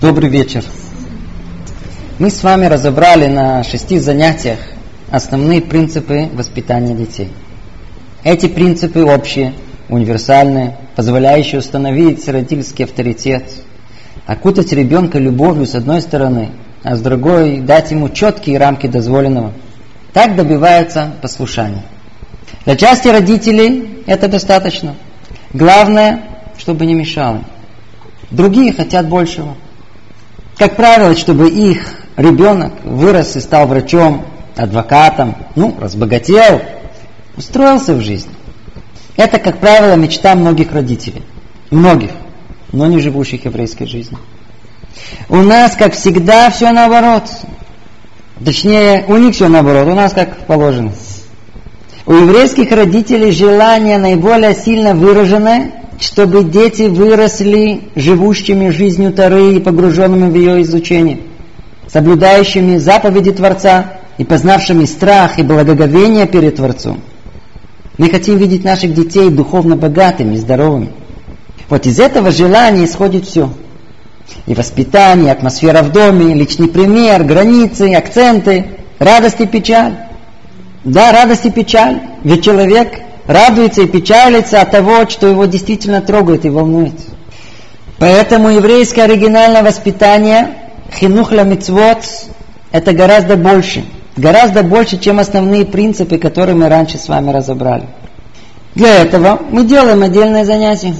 Добрый вечер. Мы с вами разобрали на шести занятиях основные принципы воспитания детей. Эти принципы общие, универсальные, позволяющие установить родительский авторитет, окутать ребенка любовью с одной стороны, а с другой дать ему четкие рамки дозволенного. Так добивается послушания. Для части родителей это достаточно. Главное, чтобы не мешало. Другие хотят большего. Как правило, чтобы их ребенок вырос и стал врачом, адвокатом, ну, разбогател, устроился в жизни. Это, как правило, мечта многих родителей. Многих, но не живущих еврейской жизнью. У нас, как всегда, все наоборот. Точнее, у них все наоборот, у нас как положено. У еврейских родителей желание наиболее сильно выраженное чтобы дети выросли живущими жизнью Тары и погруженными в ее изучение, соблюдающими заповеди Творца и познавшими страх и благоговение перед Творцом. Мы хотим видеть наших детей духовно богатыми, здоровыми. Вот из этого желания исходит все. И воспитание, и атмосфера в доме, личный пример, границы, акценты, радость и печаль. Да, радость и печаль. Ведь человек радуется и печалится от того, что его действительно трогает и волнует. Поэтому еврейское оригинальное воспитание хинух мицвот это гораздо больше. Гораздо больше, чем основные принципы, которые мы раньше с вами разобрали. Для этого мы делаем отдельное занятие.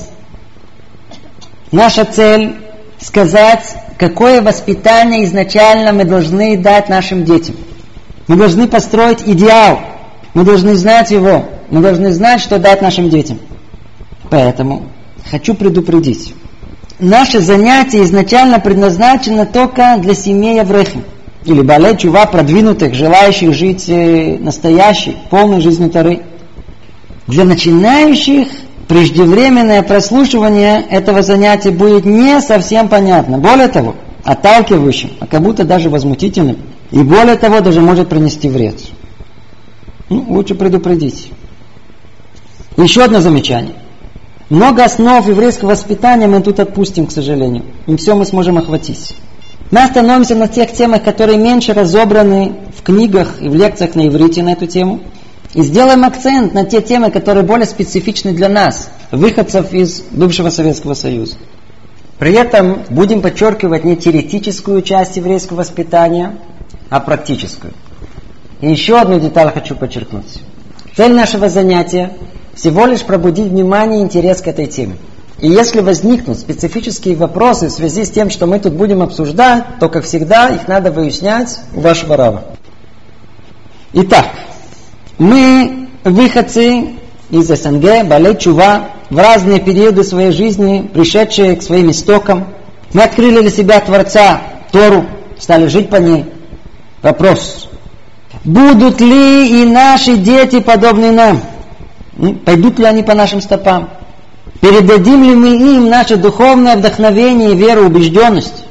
Наша цель сказать, какое воспитание изначально мы должны дать нашим детям. Мы должны построить идеал. Мы должны знать его. Мы должны знать, что дать нашим детям. Поэтому хочу предупредить. Наше занятие изначально предназначено только для семей Аврехим. Или балей чува продвинутых, желающих жить э, настоящей, полной жизнью Тары. Для начинающих преждевременное прослушивание этого занятия будет не совсем понятно. Более того, отталкивающим, а как будто даже возмутительным. И более того, даже может принести вред. Ну, лучше предупредить. Еще одно замечание. Много основ еврейского воспитания мы тут отпустим, к сожалению. Не все мы сможем охватить. Мы остановимся на тех темах, которые меньше разобраны в книгах и в лекциях на иврите на эту тему. И сделаем акцент на те темы, которые более специфичны для нас, выходцев из бывшего Советского Союза. При этом будем подчеркивать не теоретическую часть еврейского воспитания, а практическую. И еще одну деталь хочу подчеркнуть. Цель нашего занятия всего лишь пробудить внимание и интерес к этой теме. И если возникнут специфические вопросы в связи с тем, что мы тут будем обсуждать, то, как всегда, их надо выяснять у вашего рава. Итак, мы выходцы из СНГ, Балей Чува, в разные периоды своей жизни, пришедшие к своим истокам. Мы открыли для себя Творца, Тору, стали жить по ней. Вопрос. Будут ли и наши дети подобны нам? Пойдут ли они по нашим стопам? Передадим ли мы им наше духовное вдохновение, веру, убежденность?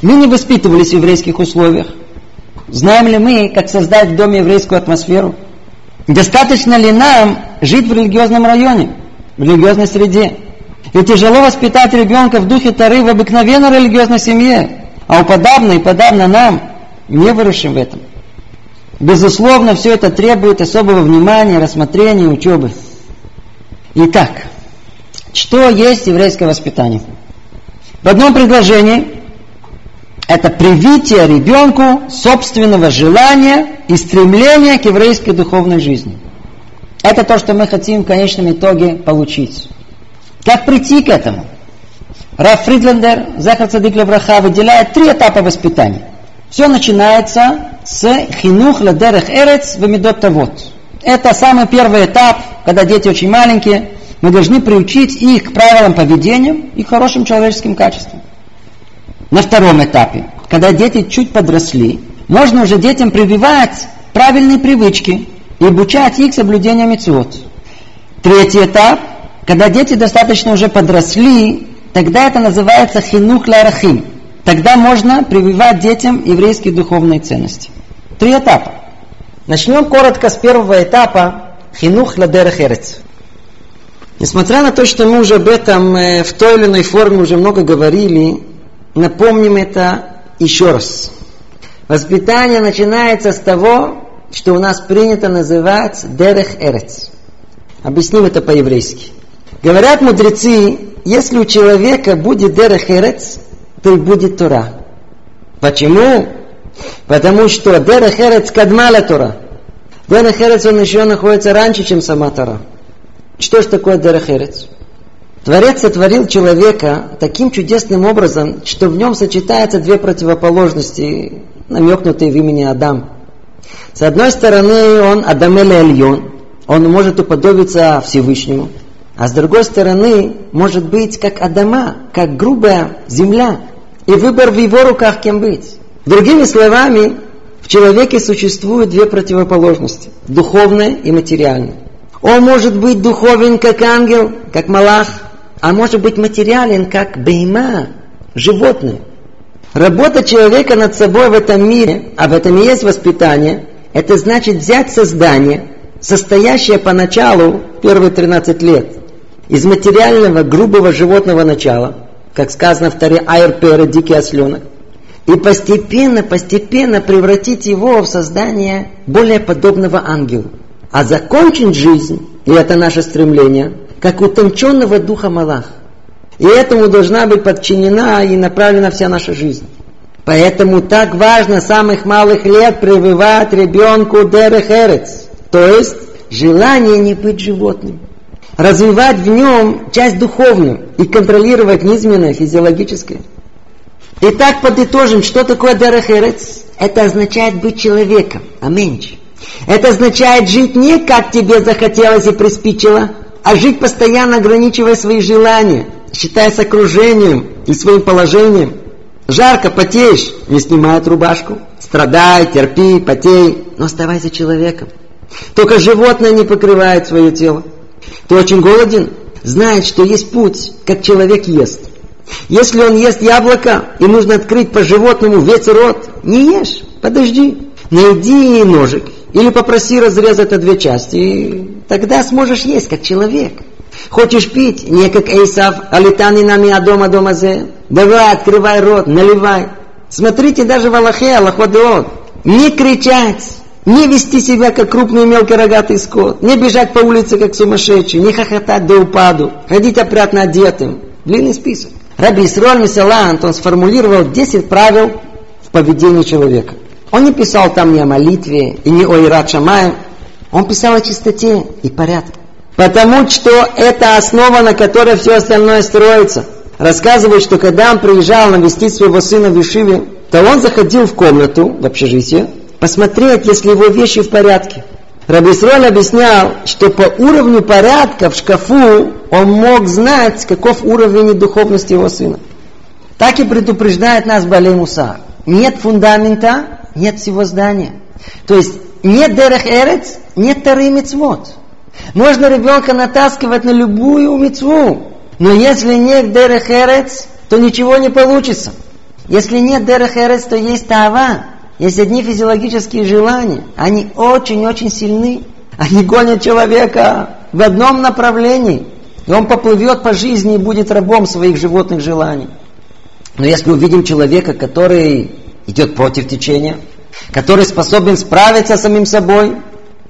Мы не воспитывались в еврейских условиях. Знаем ли мы, как создать в доме еврейскую атмосферу? Достаточно ли нам жить в религиозном районе, в религиозной среде? Ведь тяжело воспитать ребенка в духе Тары в обыкновенной религиозной семье, а у подобно и подобно нам, не выросшим в этом. Безусловно, все это требует особого внимания, рассмотрения, учебы. Итак, что есть еврейское воспитание? В одном предложении это привитие ребенку собственного желания и стремления к еврейской духовной жизни. Это то, что мы хотим в конечном итоге получить. Как прийти к этому? Раф Фридлендер, Захар Цадик Левраха, выделяет три этапа воспитания. Все начинается с хинух ладерех эрец вамидот тавот. Это самый первый этап, когда дети очень маленькие. Мы должны приучить их к правилам поведения и хорошим человеческим качествам. На втором этапе, когда дети чуть подросли, можно уже детям прививать правильные привычки и обучать их соблюдению мецвод. Третий этап, когда дети достаточно уже подросли, тогда это называется хинух ларахим. Тогда можно прививать детям еврейские духовные ценности. Три этапа. Начнем коротко с первого этапа хинух ладерех эрец. Несмотря на то, что мы уже об этом э, в той или иной форме уже много говорили, напомним это еще раз. Воспитание начинается с того, что у нас принято называть дерех эрец. Объясним это по-еврейски. Говорят мудрецы, если у человека будет дерех эрец, то и будет Тора. Почему? Потому что дерех эрец кадмала Тора. Дерех эрец он еще находится раньше, чем сама Тора. Что же такое дерех эрец? Творец сотворил человека таким чудесным образом, что в нем сочетаются две противоположности, намекнутые в имени Адам. С одной стороны, он Адамель Эльон, он может уподобиться Всевышнему, а с другой стороны, может быть как Адама, как грубая земля, и выбор в его руках кем быть. Другими словами, в человеке существуют две противоположности – духовное и материальное. Он может быть духовен, как ангел, как малах, а может быть материален, как бейма, животное. Работа человека над собой в этом мире, а в этом и есть воспитание, это значит взять создание, состоящее поначалу, первые 13 лет, из материального, грубого животного начала, как сказано в Таре Айр дикий осленок, и постепенно, постепенно превратить его в создание более подобного ангелу. А закончить жизнь, и это наше стремление, как утонченного духа Малах. И этому должна быть подчинена и направлена вся наша жизнь. Поэтому так важно с самых малых лет прививать ребенку дерехерец, то есть желание не быть животным. Развивать в нем часть духовную и контролировать низменное физиологическое. Итак, подытожим, что такое дерехерец? Это означает быть человеком, аминь. Это означает жить не как тебе захотелось и приспичило, а жить постоянно ограничивая свои желания, считаясь окружением и своим положением. Жарко, потеешь, не снимают рубашку. Страдай, терпи, потей, но оставайся человеком. Только животное не покрывает свое тело. Ты очень голоден, знает, что есть путь, как человек ест. Если он ест яблоко, и нужно открыть по животному весь рот, не ешь, подожди. Найди ножик или попроси разрезать на две части, и тогда сможешь есть, как человек. Хочешь пить? Не как Эйсав, алитани нами адома дома зе. Давай, открывай рот, наливай. Смотрите даже в Аллахе, Аллаходеот. Не кричать, не вести себя как крупный мелкий рогатый скот, не бежать по улице как сумасшедший, не хохотать до упаду, ходить опрятно одетым. Длинный список. Раби Исроль Мисалант, он сформулировал 10 правил в поведении человека. Он не писал там ни о молитве и не о Ират Шамае, он писал о чистоте и порядке. Потому что это основа, на которой все остальное строится. Рассказывает, что когда он приезжал навестить своего сына в Ишиве, то он заходил в комнату, в общежитие, посмотреть, если его вещи в порядке. Рабисроль объяснял, что по уровню порядка в шкафу он мог знать, каков уровень духовности его сына. Так и предупреждает нас Балей Муса. Нет фундамента, нет всего здания. То есть нет дерех эрец, нет тары мицвод. Можно ребенка натаскивать на любую мецву, но если нет дерех эрец, то ничего не получится. Если нет дерех эрец, то есть тава. Есть одни физиологические желания. Они очень-очень сильны. Они гонят человека в одном направлении. И он поплывет по жизни и будет рабом своих животных желаний. Но если увидим человека, который идет против течения, который способен справиться с самим собой,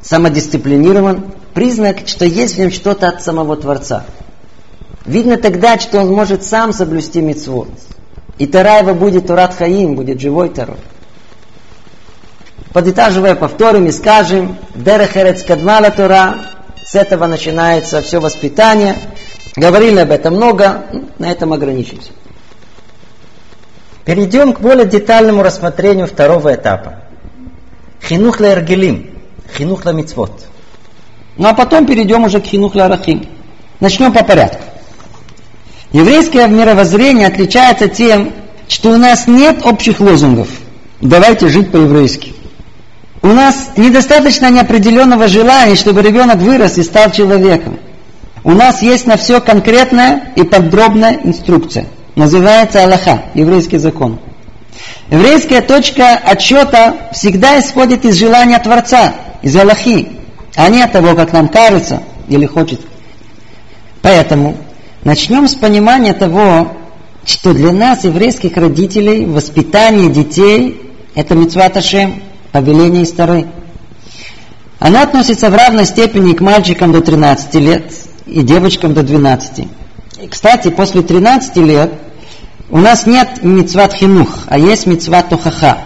самодисциплинирован, признак, что есть в нем что-то от самого Творца. Видно тогда, что он может сам соблюсти митцвот. И Тара его будет Турат Хаим, будет живой Тарой. Подытаживая, повторим и скажем, Дерехерец Кадмала Тора, с этого начинается все воспитание. Говорили об этом много, на этом ограничимся. Перейдем к более детальному рассмотрению второго этапа. Хинух ла эргелим, хинух ла. Ну а потом перейдем уже к хинух ла рахим. Начнем по порядку. Еврейское мировоззрение отличается тем, что у нас нет общих лозунгов. Давайте жить по-еврейски. У нас недостаточно неопределенного желания, чтобы ребенок вырос и стал человеком. У нас есть на все конкретная и подробная инструкция. Называется Аллаха, еврейский закон. Еврейская точка отсчета всегда исходит из желания Творца, из Аллахи, а не от того, как нам кажется или хочет. Поэтому начнем с понимания того, что для нас, еврейских родителей, воспитание детей – это митцват Ашем, повеление старой. Она относится в равной степени к мальчикам до 13 лет и девочкам до 12. И, кстати, после 13 лет у нас нет мицват хинух, а есть мицват тухаха.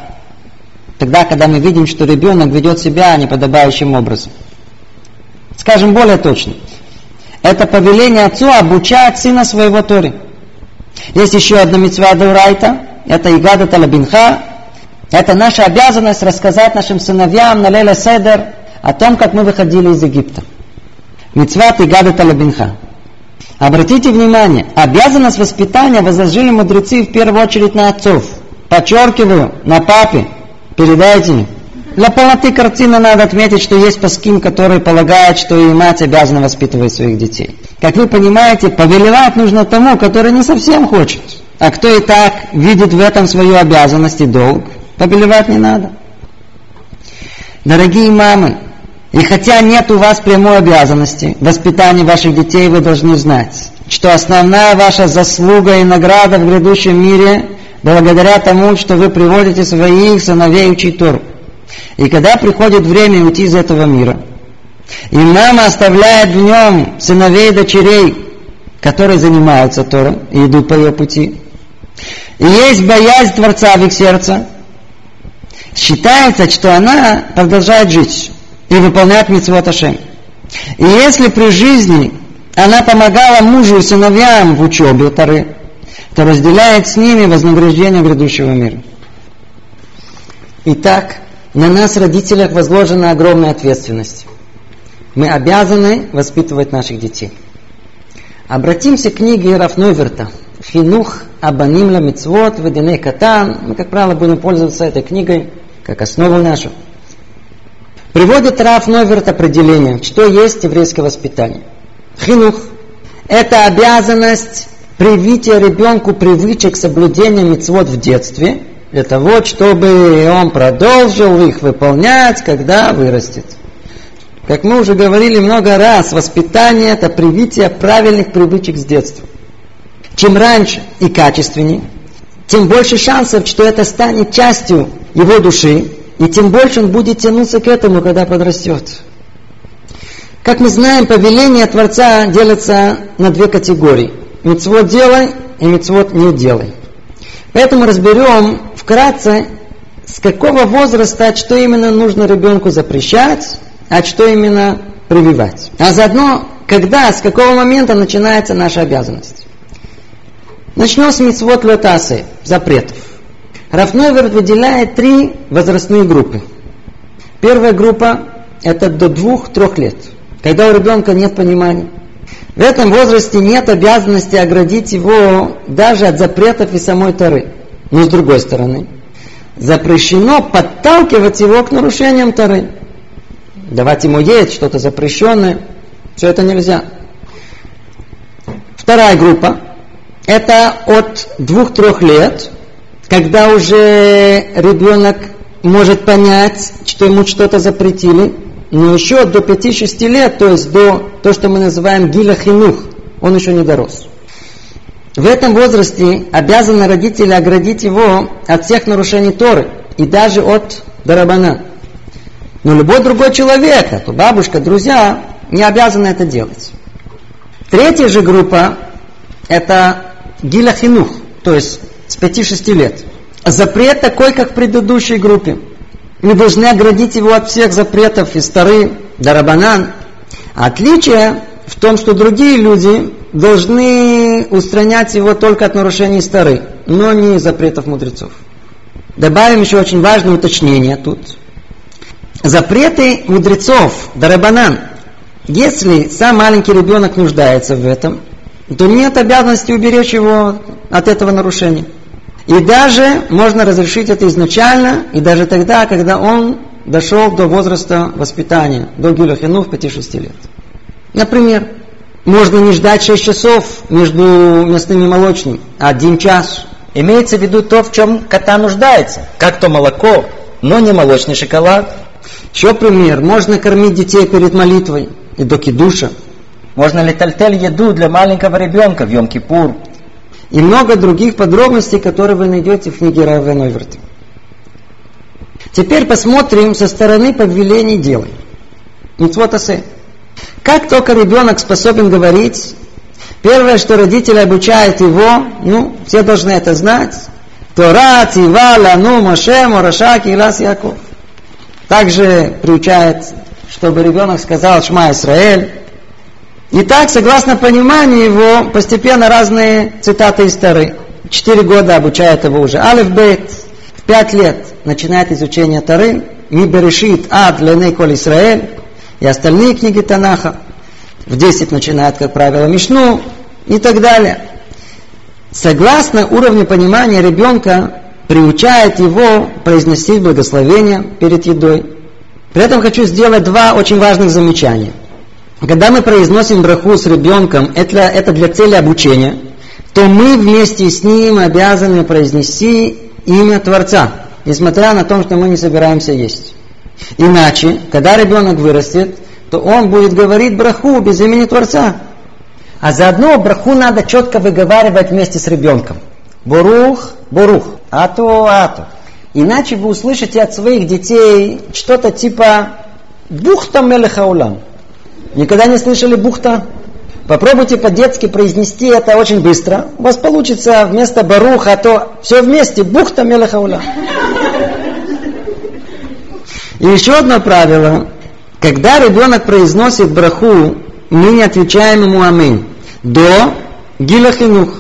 Тогда, когда мы видим, что ребенок ведет себя неподобающим образом. Скажем более точно. Это повеление отцу обучать сына своего Тори. Есть еще одна митцва Дурайта, это Игада Талабинха. Это наша обязанность рассказать нашим сыновьям на Леля Седер о том, как мы выходили из Египта. Митцва Игада Талабинха. Обратите внимание, обязанность воспитания возложили мудрецы в первую очередь на отцов. Подчеркиваю, на папе. Передайте. Для полноты картины надо отметить, что есть паским, который полагает, что и мать обязана воспитывать своих детей. Как вы понимаете, повелевать нужно тому, который не совсем хочет. А кто и так видит в этом свою обязанность и долг, повелевать не надо. Дорогие мамы, и хотя нет у вас прямой обязанности воспитания ваших детей, вы должны знать, что основная ваша заслуга и награда в грядущем мире благодаря тому, что вы приводите своих сыновей учить Тору. И когда приходит время уйти из этого мира, и мама оставляет в нем сыновей и дочерей, которые занимаются Тором и идут по ее пути, и есть боязнь Творца в их сердце, считается, что она продолжает жить и выполнять митцвот Ашем. И если при жизни она помогала мужу и сыновьям в учебе Тары, то разделяет с ними вознаграждение грядущего мира. Итак, на нас, родителях, возложена огромная ответственность. Мы обязаны воспитывать наших детей. Обратимся к книге Рафнойверта «Финух Абаним ла мицвот веденей катан». Мы, как правило, будем пользоваться этой книгой как основу нашу. Приводит Раф Новерт определение, что есть еврейское воспитание. Хинух – это обязанность привития ребенку привычек соблюдения мицвод в детстве, для того, чтобы он продолжил их выполнять, когда вырастет. Как мы уже говорили много раз, воспитание – это привитие правильных привычек с детства. Чем раньше и качественнее, тем больше шансов, что это станет частью его души, и тем больше он будет тянуться к этому, когда подрастет. Как мы знаем, повеление Творца делится на две категории. Мецвод делай и мецвод не делай. Поэтому разберем вкратце, с какого возраста, что именно нужно ребенку запрещать, а что именно прививать. А заодно, когда, с какого момента начинается наша обязанность. Начнем с мецвод лотасы, запретов. Рафновер выделяет три возрастные группы. Первая группа – это до двух-трех лет, когда у ребенка нет понимания. В этом возрасте нет обязанности оградить его даже от запретов и самой Тары. Но с другой стороны, запрещено подталкивать его к нарушениям Тары. Давать ему есть что-то запрещенное, все это нельзя. Вторая группа – это от двух-трех лет когда уже ребенок может понять, что ему что-то запретили, но еще до 5-6 лет, то есть до то, что мы называем гиля хинух, он еще не дорос. В этом возрасте обязаны родители оградить его от всех нарушений Торы и даже от дарабана. Но любой другой человек, а то бабушка, друзья, не обязаны это делать. Третья же группа – это гиля хинух, то есть с 5-6 лет. Запрет такой, как в предыдущей группе. Мы должны оградить его от всех запретов из Тары до Рабанан. Отличие в том, что другие люди должны устранять его только от нарушений Стары, но не запретов мудрецов. Добавим еще очень важное уточнение тут. Запреты мудрецов, дарабанан, если сам маленький ребенок нуждается в этом, то нет обязанности уберечь его от этого нарушения. И даже можно разрешить это изначально, и даже тогда, когда он дошел до возраста воспитания, до гилюхину в 5-6 лет. Например, можно не ждать 6 часов между мясным и молочным, а один час. Имеется в виду то, в чем кота нуждается, как то молоко, но не молочный шоколад. Еще пример. Можно кормить детей перед молитвой и до кидуша. Можно ли тальтель еду для маленького ребенка в Йом-Кипур? и много других подробностей, которые вы найдете в книге Раве Нойверта. Теперь посмотрим со стороны повелений делай. Митцвот асе. Как только ребенок способен говорить, первое, что родители обучают его, ну, все должны это знать, Тора, Тива, Лану, Моше, Мораша, Килас, Яков. Также приучает, чтобы ребенок сказал Шма Исраэль. И так, согласно пониманию его, постепенно разные цитаты из Торы. Четыре года обучает его уже. Алиф Бейт. В пять лет начинает изучение Торы. Ми Берешит Ад Леней Коль Исраэль. И остальные книги Танаха. В десять начинает, как правило, Мишну и так далее. Согласно уровню понимания ребенка, приучает его произносить благословение перед едой. При этом хочу сделать два очень важных замечания. Когда мы произносим браху с ребенком, это, это для цели обучения, то мы вместе с ним обязаны произнести имя Творца, несмотря на то, что мы не собираемся есть. Иначе, когда ребенок вырастет, то он будет говорить браху без имени Творца. А заодно браху надо четко выговаривать вместе с ребенком. Бурух, бурух, ату, ату. Иначе вы услышите от своих детей что-то типа бухта мелехаулам. Никогда не слышали бухта? Попробуйте по-детски произнести это очень быстро. У вас получится вместо баруха, то все вместе бухта мелехаулам. И еще одно правило. Когда ребенок произносит браху, мы не отвечаем ему аминь. До гилахинух.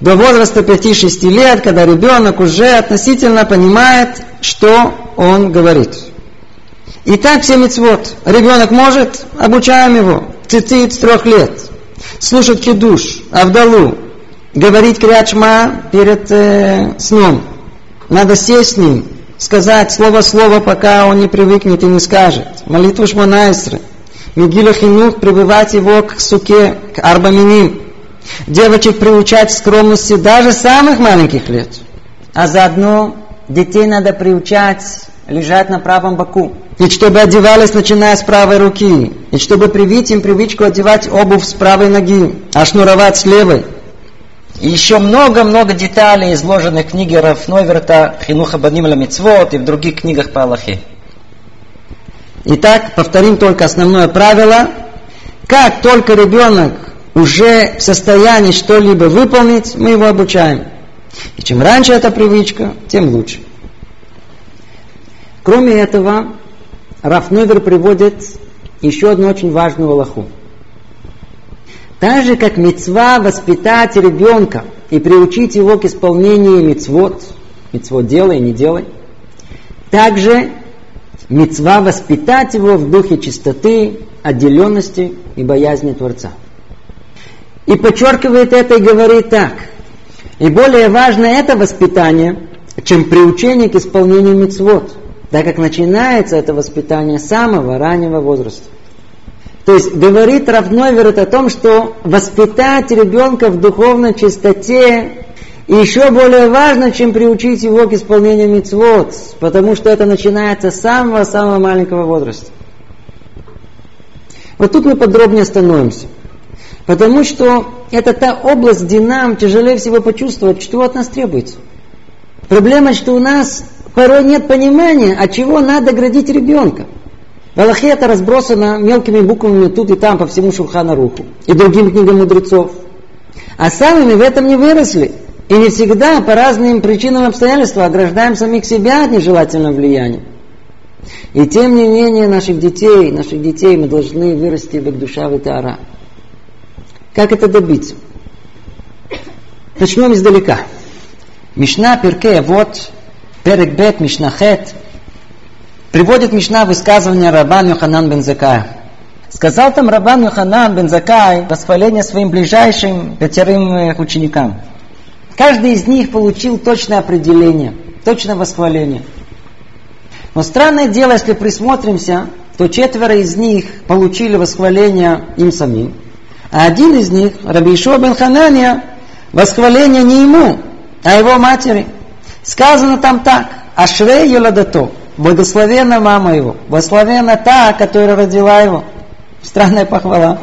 До возраста 5-6 лет, когда ребенок уже относительно понимает, что он говорит. И так все мецвод. Ребенок может, обучаем его. Цицит с трех лет. Слушать кидуш, авдалу. Говорить крячма перед э, сном. Надо сесть с ним, сказать слово-слово, пока он не привыкнет и не скажет. Молитву Шманайсры. Мигиля Хинух прибывать его к суке, к арбаминим. Девочек приучать скромности даже самых маленьких лет. А заодно детей надо приучать лежать на правом боку. И чтобы одевались, начиная с правой руки. И чтобы привить им привычку одевать обувь с правой ноги, а шнуровать с левой. И еще много-много деталей, изложенных в книге Рафнойверта Хинуха Баним Мицвод и в других книгах по Аллахе. Итак, повторим только основное правило. Как только ребенок уже в состоянии что-либо выполнить, мы его обучаем. И чем раньше эта привычка, тем лучше. Кроме этого, Рафновер приводит еще одну очень важную Аллаху. Так же, как мецва воспитать ребенка и приучить его к исполнению мецвод, мецвод делай, не делай, также мецва воспитать его в духе чистоты, отделенности и боязни Творца. И подчеркивает это и говорит так. И более важно это воспитание, чем приучение к исполнению мецвод, так как начинается это воспитание самого раннего возраста. То есть говорит Равновер о том, что воспитать ребенка в духовной чистоте еще более важно, чем приучить его к исполнению мицвод, потому что это начинается с самого-самого маленького возраста. Вот тут мы подробнее остановимся. Потому что это та область, где нам тяжелее всего почувствовать, что от нас требуется. Проблема, что у нас порой нет понимания, от чего надо градить ребенка. В Аллахе это разбросано мелкими буквами тут и там по всему Шурхана Руху и другим книгам мудрецов. А самыми в этом не выросли. И не всегда по разным причинам и ограждаем самих себя от нежелательного влияния. И тем не менее наших детей, наших детей мы должны вырасти в их душа в Итара. Как это добиться? Начнем издалека. Мишна Перке, вот Перек Бет, Мишна Хет, приводит Мишна высказывание Рабан Йоханан бен Закая. Сказал там Рабан Йоханан бен Закай восхваление своим ближайшим пятерым ученикам. Каждый из них получил точное определение, точное восхваление. Но странное дело, если присмотримся, то четверо из них получили восхваление им самим. А один из них, Раби Ишуа бен Ханания, восхваление не ему, а его матери. Сказано там так, Ашрей Еладато, благословена мама его, благословена та, которая родила его. Странная похвала.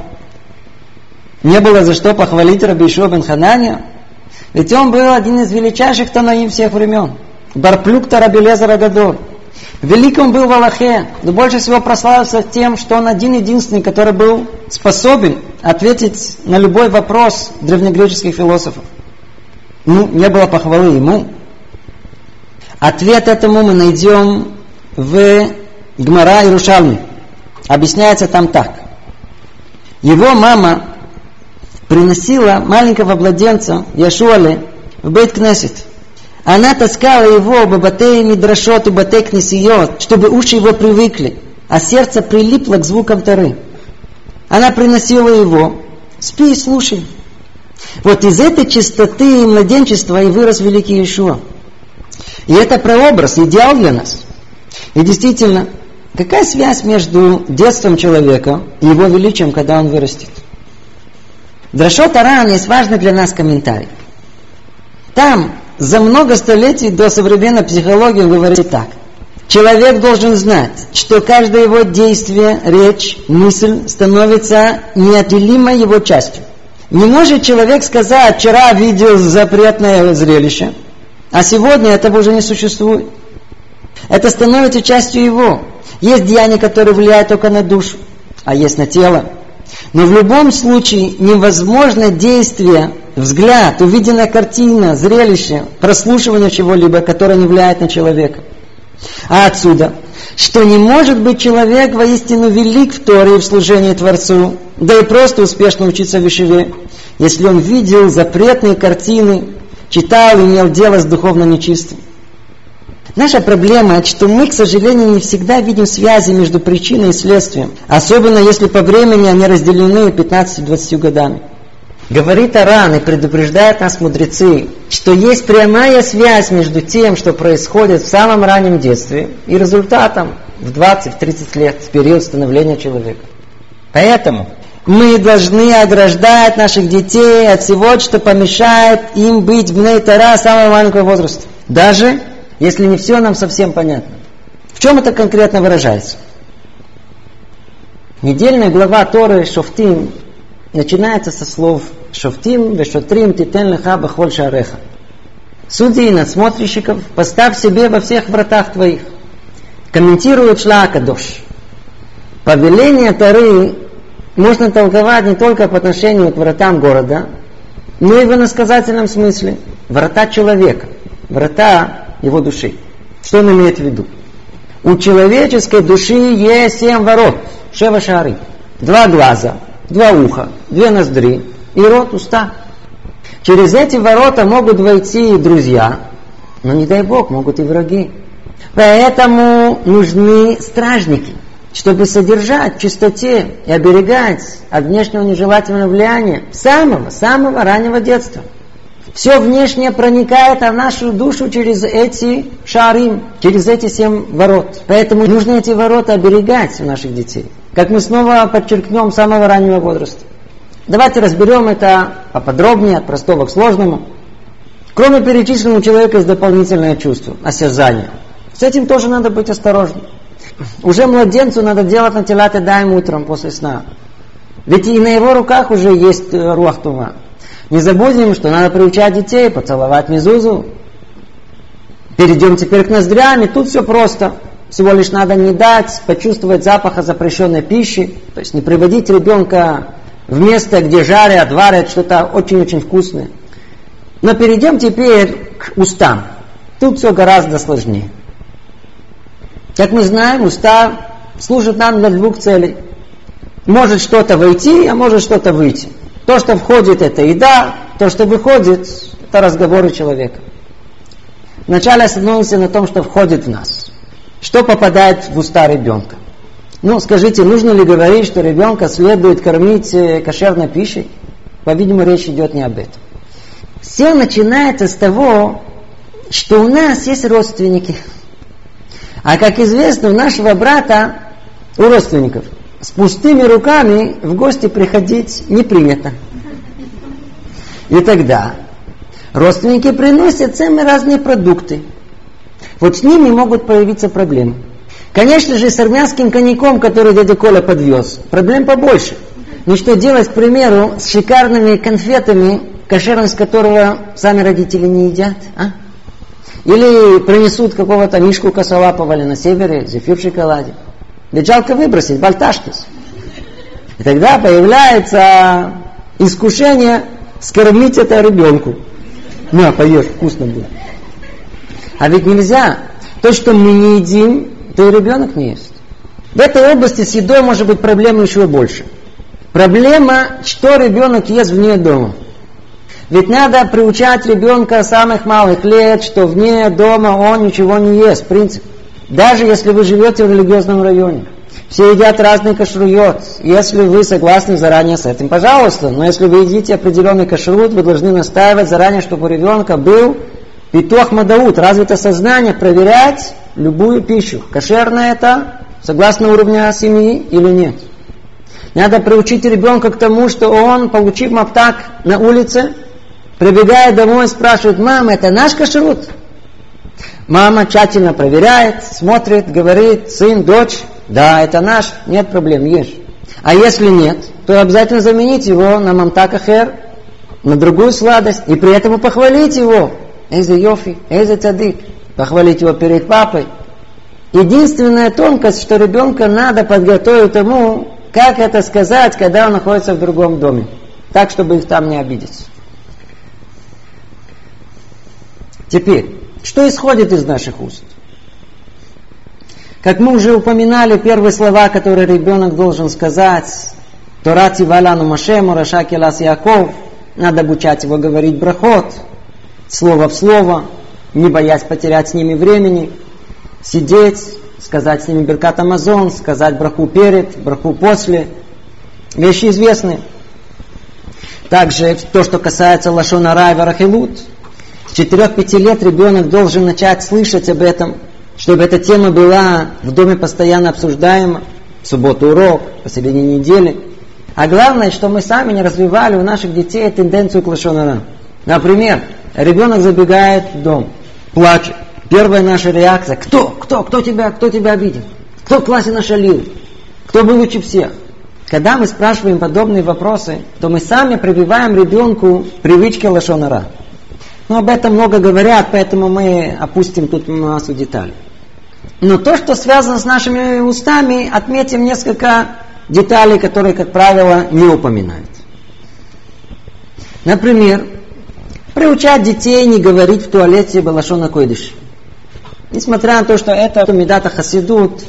Не было за что похвалить Раби Ишуа бен Ханания. Ведь он был один из величайших Танаим всех времен. Барплюк Тарабелеза Гадор. Великий он был в Аллахе, но больше всего прославился тем, что он один-единственный, который был способен ответить на любой вопрос древнегреческих философов. Ну, не было похвалы ему. Ответ этому мы найдем в Гмара Иерушалме. Объясняется там так. Его мама приносила маленького младенца Яшуале в Бейт Кнесет. Она таскала его в батей мидрашот и батей кнесиот, чтобы уши его привыкли, а сердце прилипло к звукам Тары. Она приносила его, спи и слушай. Вот из этой чистоты младенчества и вырос великий Иешуа. И это прообраз, идеал для нас. И действительно, какая связь между детством человека и его величием, когда он вырастет? Драшот Аран есть важный для нас комментарий. Там за много столетий до современной психологии он так. Человек должен знать, что каждое его действие, речь, мысль становится неотделимой его частью. Не может человек сказать, вчера видел запретное зрелище, а сегодня этого уже не существует. Это становится частью его. Есть деяния, которые влияют только на душу, а есть на тело. Но в любом случае невозможно действие, взгляд, увиденная картина, зрелище, прослушивание чего-либо, которое не влияет на человека. А отсюда, что не может быть человек воистину велик в Торе и в служении Творцу, да и просто успешно учиться в Вишеве, если он видел запретные картины, читал и имел дело с духовно нечистым. Наша проблема, что мы, к сожалению, не всегда видим связи между причиной и следствием, особенно если по времени они разделены 15-20 годами. Говорит Аран и предупреждает нас мудрецы, что есть прямая связь между тем, что происходит в самом раннем детстве, и результатом в 20-30 лет, в период становления человека. Поэтому мы должны ограждать наших детей от всего, что помешает им быть бней Тара самого маленького возраста. Даже если не все нам совсем понятно. В чем это конкретно выражается? Недельная глава Торы Шофтим начинается со слов Шофтим, Вешотрим, Титен Леха, Бахоль Шареха. Суди надсмотрщиков, поставь себе во всех вратах твоих. Комментирует Шлакадош. Повеление Тары можно толковать не только по отношению к вратам города, но и в иносказательном смысле. Врата человека, врата его души. Что он имеет в виду? У человеческой души есть семь ворот, шева шары. Два глаза, два уха, две ноздри и рот, уста. Через эти ворота могут войти и друзья, но не дай Бог, могут и враги. Поэтому нужны стражники, чтобы содержать чистоте и оберегать от внешнего нежелательного влияния самого-самого раннего детства – все внешнее проникает в нашу душу через эти шарим, через эти семь ворот. Поэтому нужно эти ворота оберегать у наших детей. Как мы снова подчеркнем самого раннего возраста. Давайте разберем это поподробнее, от простого к сложному. Кроме перечисленного у человека есть дополнительное чувство, осязание. С этим тоже надо быть осторожным. Уже младенцу надо делать на телате даем утром после сна. Ведь и на его руках уже есть э, руах тума. Не забудем, что надо приучать детей поцеловать мизузу. Перейдем теперь к ноздрям, и тут все просто. Всего лишь надо не дать почувствовать запаха запрещенной пищи, то есть не приводить ребенка в место, где жарят, варят что-то очень-очень вкусное. Но перейдем теперь к устам. Тут все гораздо сложнее. Как мы знаем, уста служат нам для двух целей. Может что-то войти, а может что-то выйти. То, что входит, это еда, то, что выходит, это разговоры человека. Вначале остановимся на том, что входит в нас. Что попадает в уста ребенка? Ну, скажите, нужно ли говорить, что ребенка следует кормить э, кошерной пищей? По-видимому, речь идет не об этом. Все начинается с того, что у нас есть родственники. А как известно, у нашего брата, у родственников – с пустыми руками в гости приходить не принято. И тогда родственники приносят самые разные продукты. Вот с ними могут появиться проблемы. Конечно же, с армянским коньяком, который дядя Коля подвез, проблем побольше. Но что делать, к примеру, с шикарными конфетами кошерность которого сами родители не едят, а? Или принесут какого-то мишку косолапого или на севере, зефир в шоколаде. Ведь жалко выбросить, бальташкис. И тогда появляется искушение скормить это ребенку. На, поешь, вкусно будет. А ведь нельзя. То, что мы не едим, то и ребенок не ест. В этой области с едой может быть проблема еще больше. Проблема, что ребенок ест вне дома. Ведь надо приучать ребенка самых малых лет, что вне дома он ничего не ест, принцип. Даже если вы живете в религиозном районе. Все едят разный кашрует. Если вы согласны заранее с этим, пожалуйста. Но если вы едите определенный кашрут, вы должны настаивать заранее, чтобы у ребенка был питох мадаут, развито сознание, проверять любую пищу. Кошерно это, согласно уровня семьи или нет. Надо приучить ребенка к тому, что он, получив маптак на улице, прибегает домой спрашивает, мама, это наш кашрут? Мама тщательно проверяет, смотрит, говорит, сын, дочь, да, это наш, нет проблем, ешь. А если нет, то обязательно заменить его на мамтакахер, на другую сладость, и при этом похвалить его. Эйзе йофи, эйзе цадик. Похвалить его перед папой. Единственная тонкость, что ребенка надо подготовить ему, как это сказать, когда он находится в другом доме. Так, чтобы их там не обидеть. Теперь, что исходит из наших уст? Как мы уже упоминали, первые слова, которые ребенок должен сказать, Торати валану Машему, Рашаки лас Яков, надо обучать его говорить брахот, слово в слово, не боясь потерять с ними времени, сидеть, сказать с ними Беркат Амазон, сказать браху перед, браху после. Вещи известны. Также то, что касается Лашона Райва Рахилут, 4-5 лет ребенок должен начать слышать об этом, чтобы эта тема была в доме постоянно обсуждаема, в субботу урок, посередине недели. А главное, что мы сами не развивали у наших детей тенденцию к лошонара. Например, ребенок забегает в дом, плачет. Первая наша реакция, кто, кто, кто тебя, кто тебя обидел? Кто в классе нашалил? Кто был лучше всех? Когда мы спрашиваем подобные вопросы, то мы сами прививаем ребенку привычки лошонара. Но об этом много говорят, поэтому мы опустим тут массу деталей. Но то, что связано с нашими устами, отметим несколько деталей, которые, как правило, не упоминают. Например, приучать детей не говорить в туалете балашона койдыш. Несмотря на то, что это Медата Хасидут,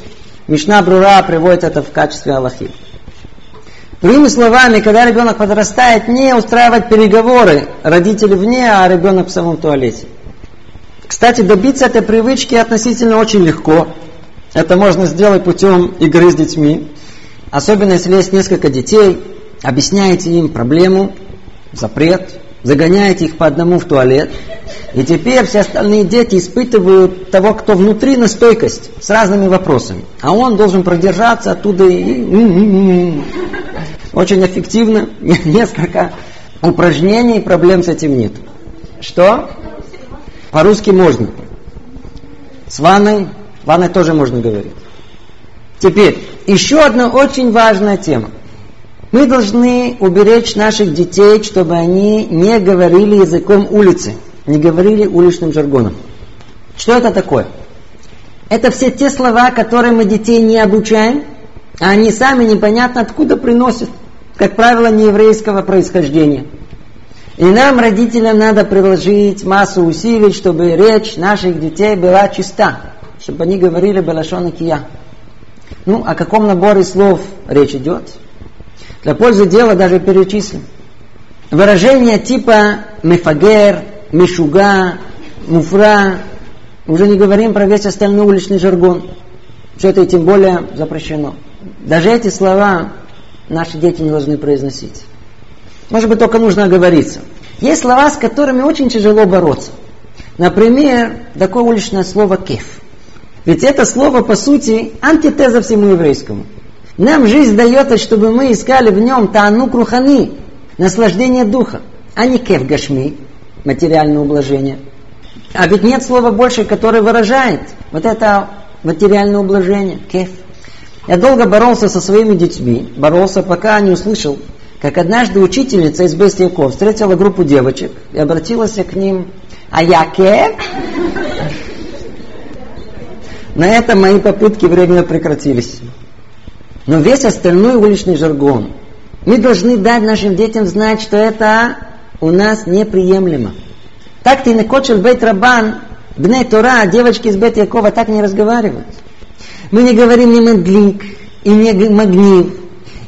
Мишна Брура приводит это в качестве Аллахи. Другими словами, когда ребенок подрастает, не устраивать переговоры родители вне, а ребенок в самом туалете. Кстати, добиться этой привычки относительно очень легко. Это можно сделать путем игры с детьми. Особенно если есть несколько детей, объясняете им проблему, запрет, загоняете их по одному в туалет. И теперь все остальные дети испытывают того, кто внутри на стойкость с разными вопросами. А он должен продержаться оттуда и... Очень эффективно. Несколько упражнений, проблем с этим нет. Что? По-русски можно. С ванной, ванной тоже можно говорить. Теперь, еще одна очень важная тема. Мы должны уберечь наших детей, чтобы они не говорили языком улицы, не говорили уличным жаргоном. Что это такое? Это все те слова, которые мы детей не обучаем, а они сами непонятно откуда приносят, как правило, нееврейского происхождения – и нам, родителям, надо приложить массу усилий, чтобы речь наших детей была чиста, чтобы они говорили Балашон Кия. Ну, о каком наборе слов речь идет? Для пользы дела даже перечислим. Выражения типа мефагер, мешуга, муфра, уже не говорим про весь остальной уличный жаргон. Все это и тем более запрещено. Даже эти слова наши дети не должны произносить. Может быть, только нужно оговориться. Есть слова, с которыми очень тяжело бороться. Например, такое уличное слово «кеф». Ведь это слово, по сути, антитеза всему еврейскому. Нам жизнь дается, чтобы мы искали в нем таану крухани, наслаждение духа, а не кеф гашми, материальное ублажение. А ведь нет слова больше, которое выражает вот это материальное ублажение, кеф. Я долго боролся со своими детьми, боролся, пока не услышал как однажды учительница из Бестияков встретила группу девочек и обратилась к ним «А я ке?» На этом мои попытки временно прекратились. Но весь остальной уличный жаргон. Мы должны дать нашим детям знать, что это у нас неприемлемо. Так ты не кочел бейт рабан, бней Тора, девочки из бейт Якова так не разговаривают. Мы не говорим ни медлик, и не магнив,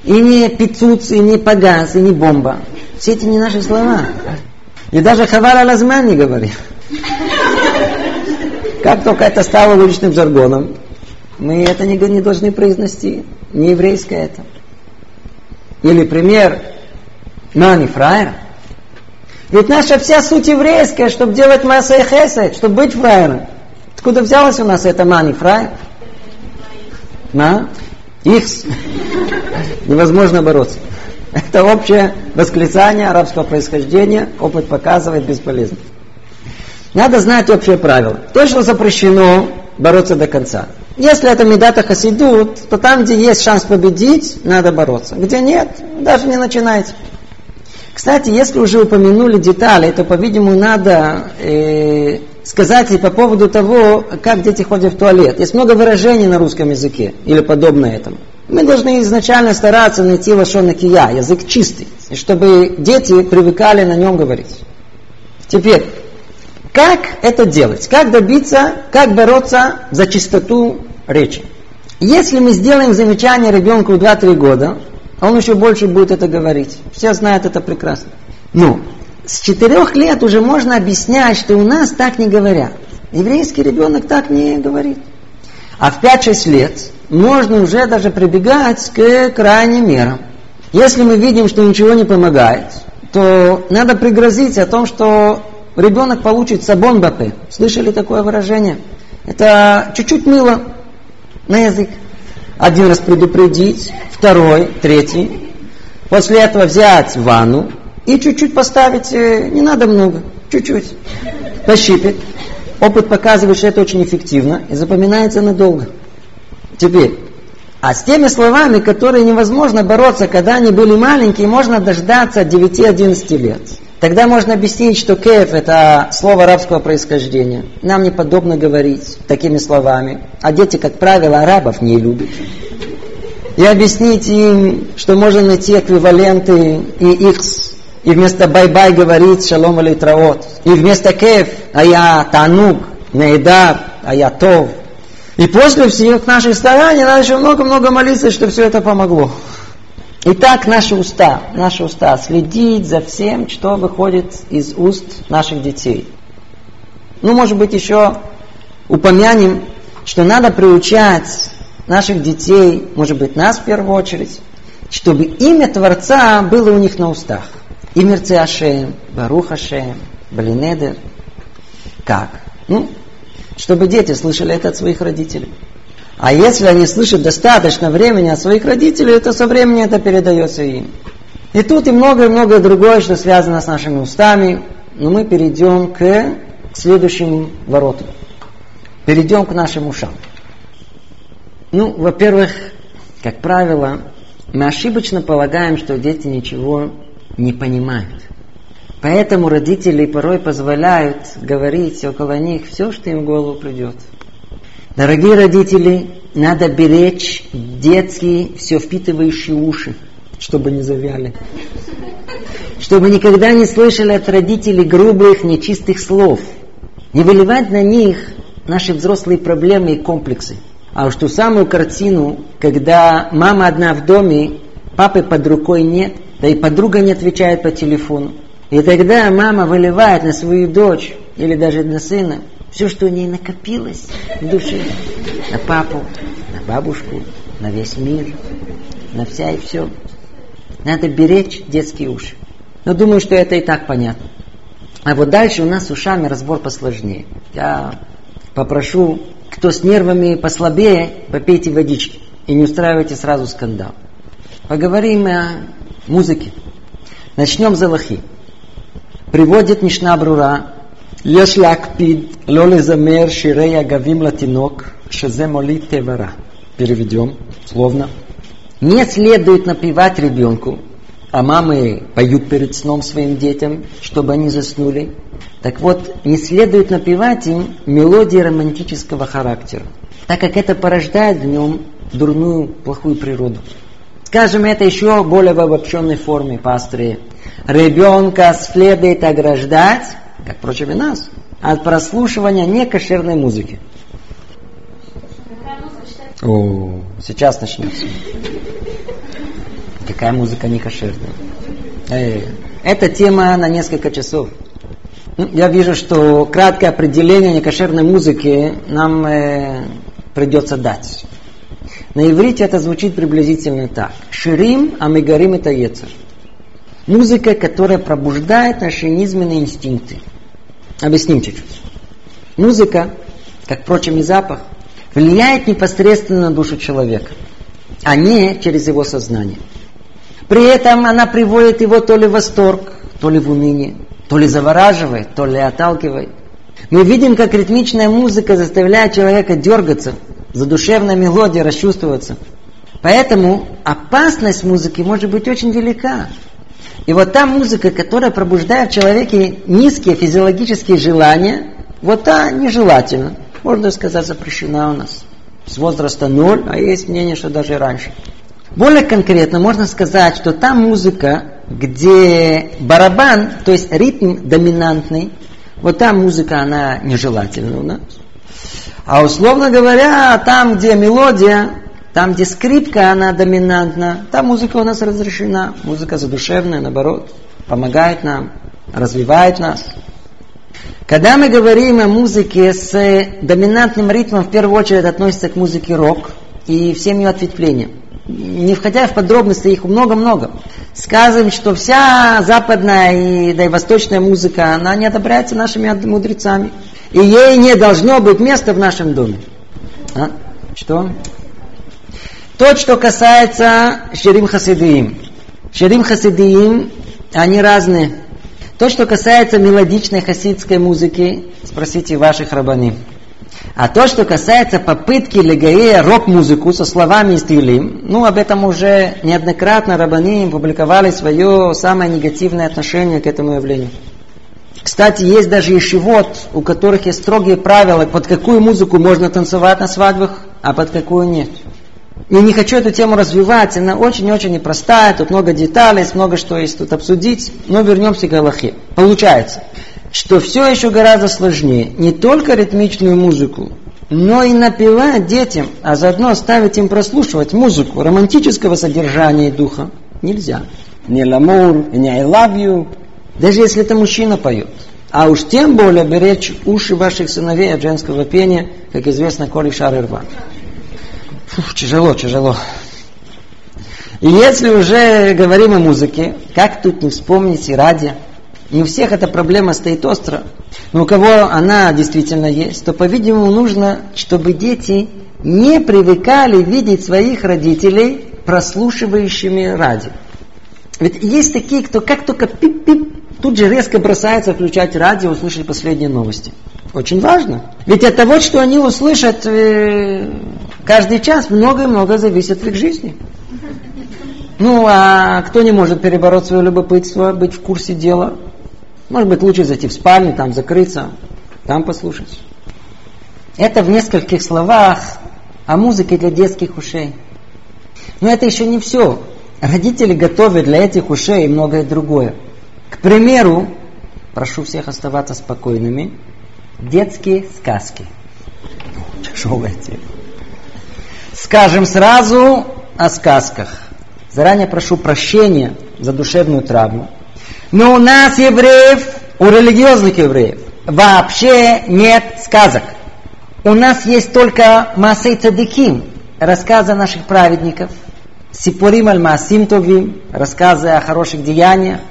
и не пицуц, и не погас, и не бомба. Все эти не наши слова. И даже хавара лазман не говорим. Как только это стало уличным жаргоном, мы это не должны произнести. Не еврейское это. Или пример Нани фраера. Ведь наша вся суть еврейская, чтобы делать масса и хесед, чтобы быть фраером. Откуда взялась у нас эта мани фраер? На? Их невозможно бороться. Это общее восклицание арабского происхождения. Опыт показывает бесполезно. Надо знать общее правило. То, что запрещено, бороться до конца. Если это медата хасидут, то там, где есть шанс победить, надо бороться. Где нет, даже не начинайте. Кстати, если уже упомянули детали, то, по-видимому, надо э, сказать и по поводу того, как дети ходят в туалет. Есть много выражений на русском языке или подобное этому. Мы должны изначально стараться найти лошона кия, язык чистый, чтобы дети привыкали на нем говорить. Теперь, как это делать? Как добиться, как бороться за чистоту речи? Если мы сделаем замечание ребенку в 2-3 года, он еще больше будет это говорить. Все знают это прекрасно. Ну, с 4 лет уже можно объяснять, что у нас так не говорят. Еврейский ребенок так не говорит. А в 5-6 лет можно уже даже прибегать к крайним мерам. Если мы видим, что ничего не помогает, то надо пригрозить о том, что ребенок получит сабон бапе. Слышали такое выражение? Это чуть-чуть мыло на язык. Один раз предупредить, второй, третий. После этого взять ванну и чуть-чуть поставить, э, не надо много, чуть-чуть. Пощипать. Опыт показывает, что это очень эффективно и запоминается надолго. Теперь, а с теми словами, которые невозможно бороться, когда они были маленькие, можно дождаться 9-11 лет. Тогда можно объяснить, что кеф – это слово арабского происхождения. Нам не подобно говорить такими словами. А дети, как правило, арабов не любят. И объяснить им, что можно найти эквиваленты и ихс, и вместо бай-бай говорить шалом или траот. И вместо кеф – а я танук, наедар, а я тов. И после всех наших стараний надо еще много-много молиться, чтобы все это помогло. Итак, наши уста, наши уста, следить за всем, что выходит из уст наших детей. Ну, может быть, еще упомянем, что надо приучать наших детей, может быть, нас в первую очередь, чтобы имя Творца было у них на устах. Имя Ашем, Барух Ашем, Блинедер. Как? Ну, чтобы дети слышали это от своих родителей. А если они слышат достаточно времени от своих родителей, то со временем это передается им. И тут и многое-многое другое, что связано с нашими устами. Но мы перейдем к следующим воротам. Перейдем к нашим ушам. Ну, во-первых, как правило, мы ошибочно полагаем, что дети ничего не понимают. Поэтому родители порой позволяют говорить около них все, что им в голову придет – Дорогие родители, надо беречь детские все впитывающие уши, чтобы не завяли. Чтобы никогда не слышали от родителей грубых, нечистых слов. Не выливать на них наши взрослые проблемы и комплексы. А уж ту самую картину, когда мама одна в доме, папы под рукой нет, да и подруга не отвечает по телефону. И тогда мама выливает на свою дочь или даже на сына все, что у ней накопилось в душе, на папу, на бабушку, на весь мир, на вся и все. Надо беречь детские уши. Но думаю, что это и так понятно. А вот дальше у нас с ушами разбор посложнее. Я попрошу, кто с нервами послабее, попейте водички и не устраивайте сразу скандал. Поговорим о музыке. Начнем с Аллахи. Приводит Мишна Брура יש להקפיד לא לזמר שירי אגבים לתינוק, שזה מוליד טבע Переведем, словно. Не следует напевать ребенку а мамы поют перед сном своим детям, чтобы они заснули. Так вот, не следует напевать им мелодии романтического характера, так как это порождает в нем дурную, плохую природу. Скажем это еще более в обобщенной форме, пастыре. Ребенка следует ограждать, как, впрочем, и нас, от прослушивания некошерной музыки. О, сейчас начнется. Какая музыка не кошерная? Э, эта тема на несколько часов. Ну, я вижу, что краткое определение некошерной музыки нам э, придется дать. На иврите это звучит приблизительно так. Ширим, амигарим это ецер. Музыка, которая пробуждает наши низменные инстинкты. Объясним чуть-чуть. Музыка, как, впрочем, и запах, влияет непосредственно на душу человека, а не через его сознание. При этом она приводит его то ли в восторг, то ли в уныние, то ли завораживает, то ли отталкивает. Мы видим, как ритмичная музыка заставляет человека дергаться, задушевная мелодия расчувствоваться. Поэтому опасность музыки может быть очень велика. И вот та музыка, которая пробуждает в человеке низкие физиологические желания, вот та нежелательна можно сказать, запрещена у нас. С возраста ноль, а есть мнение, что даже раньше. Более конкретно можно сказать, что та музыка, где барабан, то есть ритм доминантный, вот та музыка, она нежелательна у нас. А условно говоря, там, где мелодия, там, где скрипка, она доминантна, та музыка у нас разрешена. Музыка задушевная, наоборот, помогает нам, развивает нас. Когда мы говорим о музыке с доминантным ритмом, в первую очередь относится к музыке рок и всем ее ответвлениям. Не входя в подробности, их много-много. Скажем, что вся западная и, да и восточная музыка, она не одобряется нашими мудрецами. И ей не должно быть места в нашем доме. А? Что? То, что касается Шерим Хасидиим. Шерим Хасидиим, они разные. То, что касается мелодичной хасидской музыки, спросите ваших рабани. А то, что касается попытки Легаея рок-музыку со словами стилем, ну, об этом уже неоднократно рабани публиковали свое самое негативное отношение к этому явлению. Кстати, есть даже ешивот, у которых есть строгие правила, под какую музыку можно танцевать на свадьбах, а под какую нет. Я не хочу эту тему развивать, она очень-очень непростая, тут много деталей, много что есть тут обсудить, но вернемся к Аллахе. Получается, что все еще гораздо сложнее. Не только ритмичную музыку, но и напевать детям, а заодно ставить им прослушивать музыку романтического содержания и духа нельзя. Не ламур, не I love you, даже если это мужчина поет. А уж тем более беречь уши ваших сыновей от женского пения, как известно, коли шар рва. Фух, тяжело, тяжело. И если уже говорим о музыке, как тут не вспомнить и радио? Не у всех эта проблема стоит остро. Но у кого она действительно есть, то, по-видимому, нужно, чтобы дети не привыкали видеть своих родителей прослушивающими радио. Ведь есть такие, кто как только пип-пип, тут же резко бросается включать радио, услышать последние новости. Очень важно. Ведь от того, что они услышат э, каждый час, много-много зависит от их жизни. Ну, а кто не может перебороть свое любопытство, быть в курсе дела? Может быть, лучше зайти в спальню, там закрыться, там послушать. Это в нескольких словах о музыке для детских ушей. Но это еще не все. Родители готовят для этих ушей многое другое. К примеру, прошу всех оставаться спокойными, детские сказки. Тяжелая тема. Скажем сразу о сказках. Заранее прошу прощения за душевную травму. Но у нас, евреев, у религиозных евреев, вообще нет сказок. У нас есть только Масей Цадиким, рассказы наших праведников, Сипурим аль-Масим Товим, рассказы о хороших деяниях,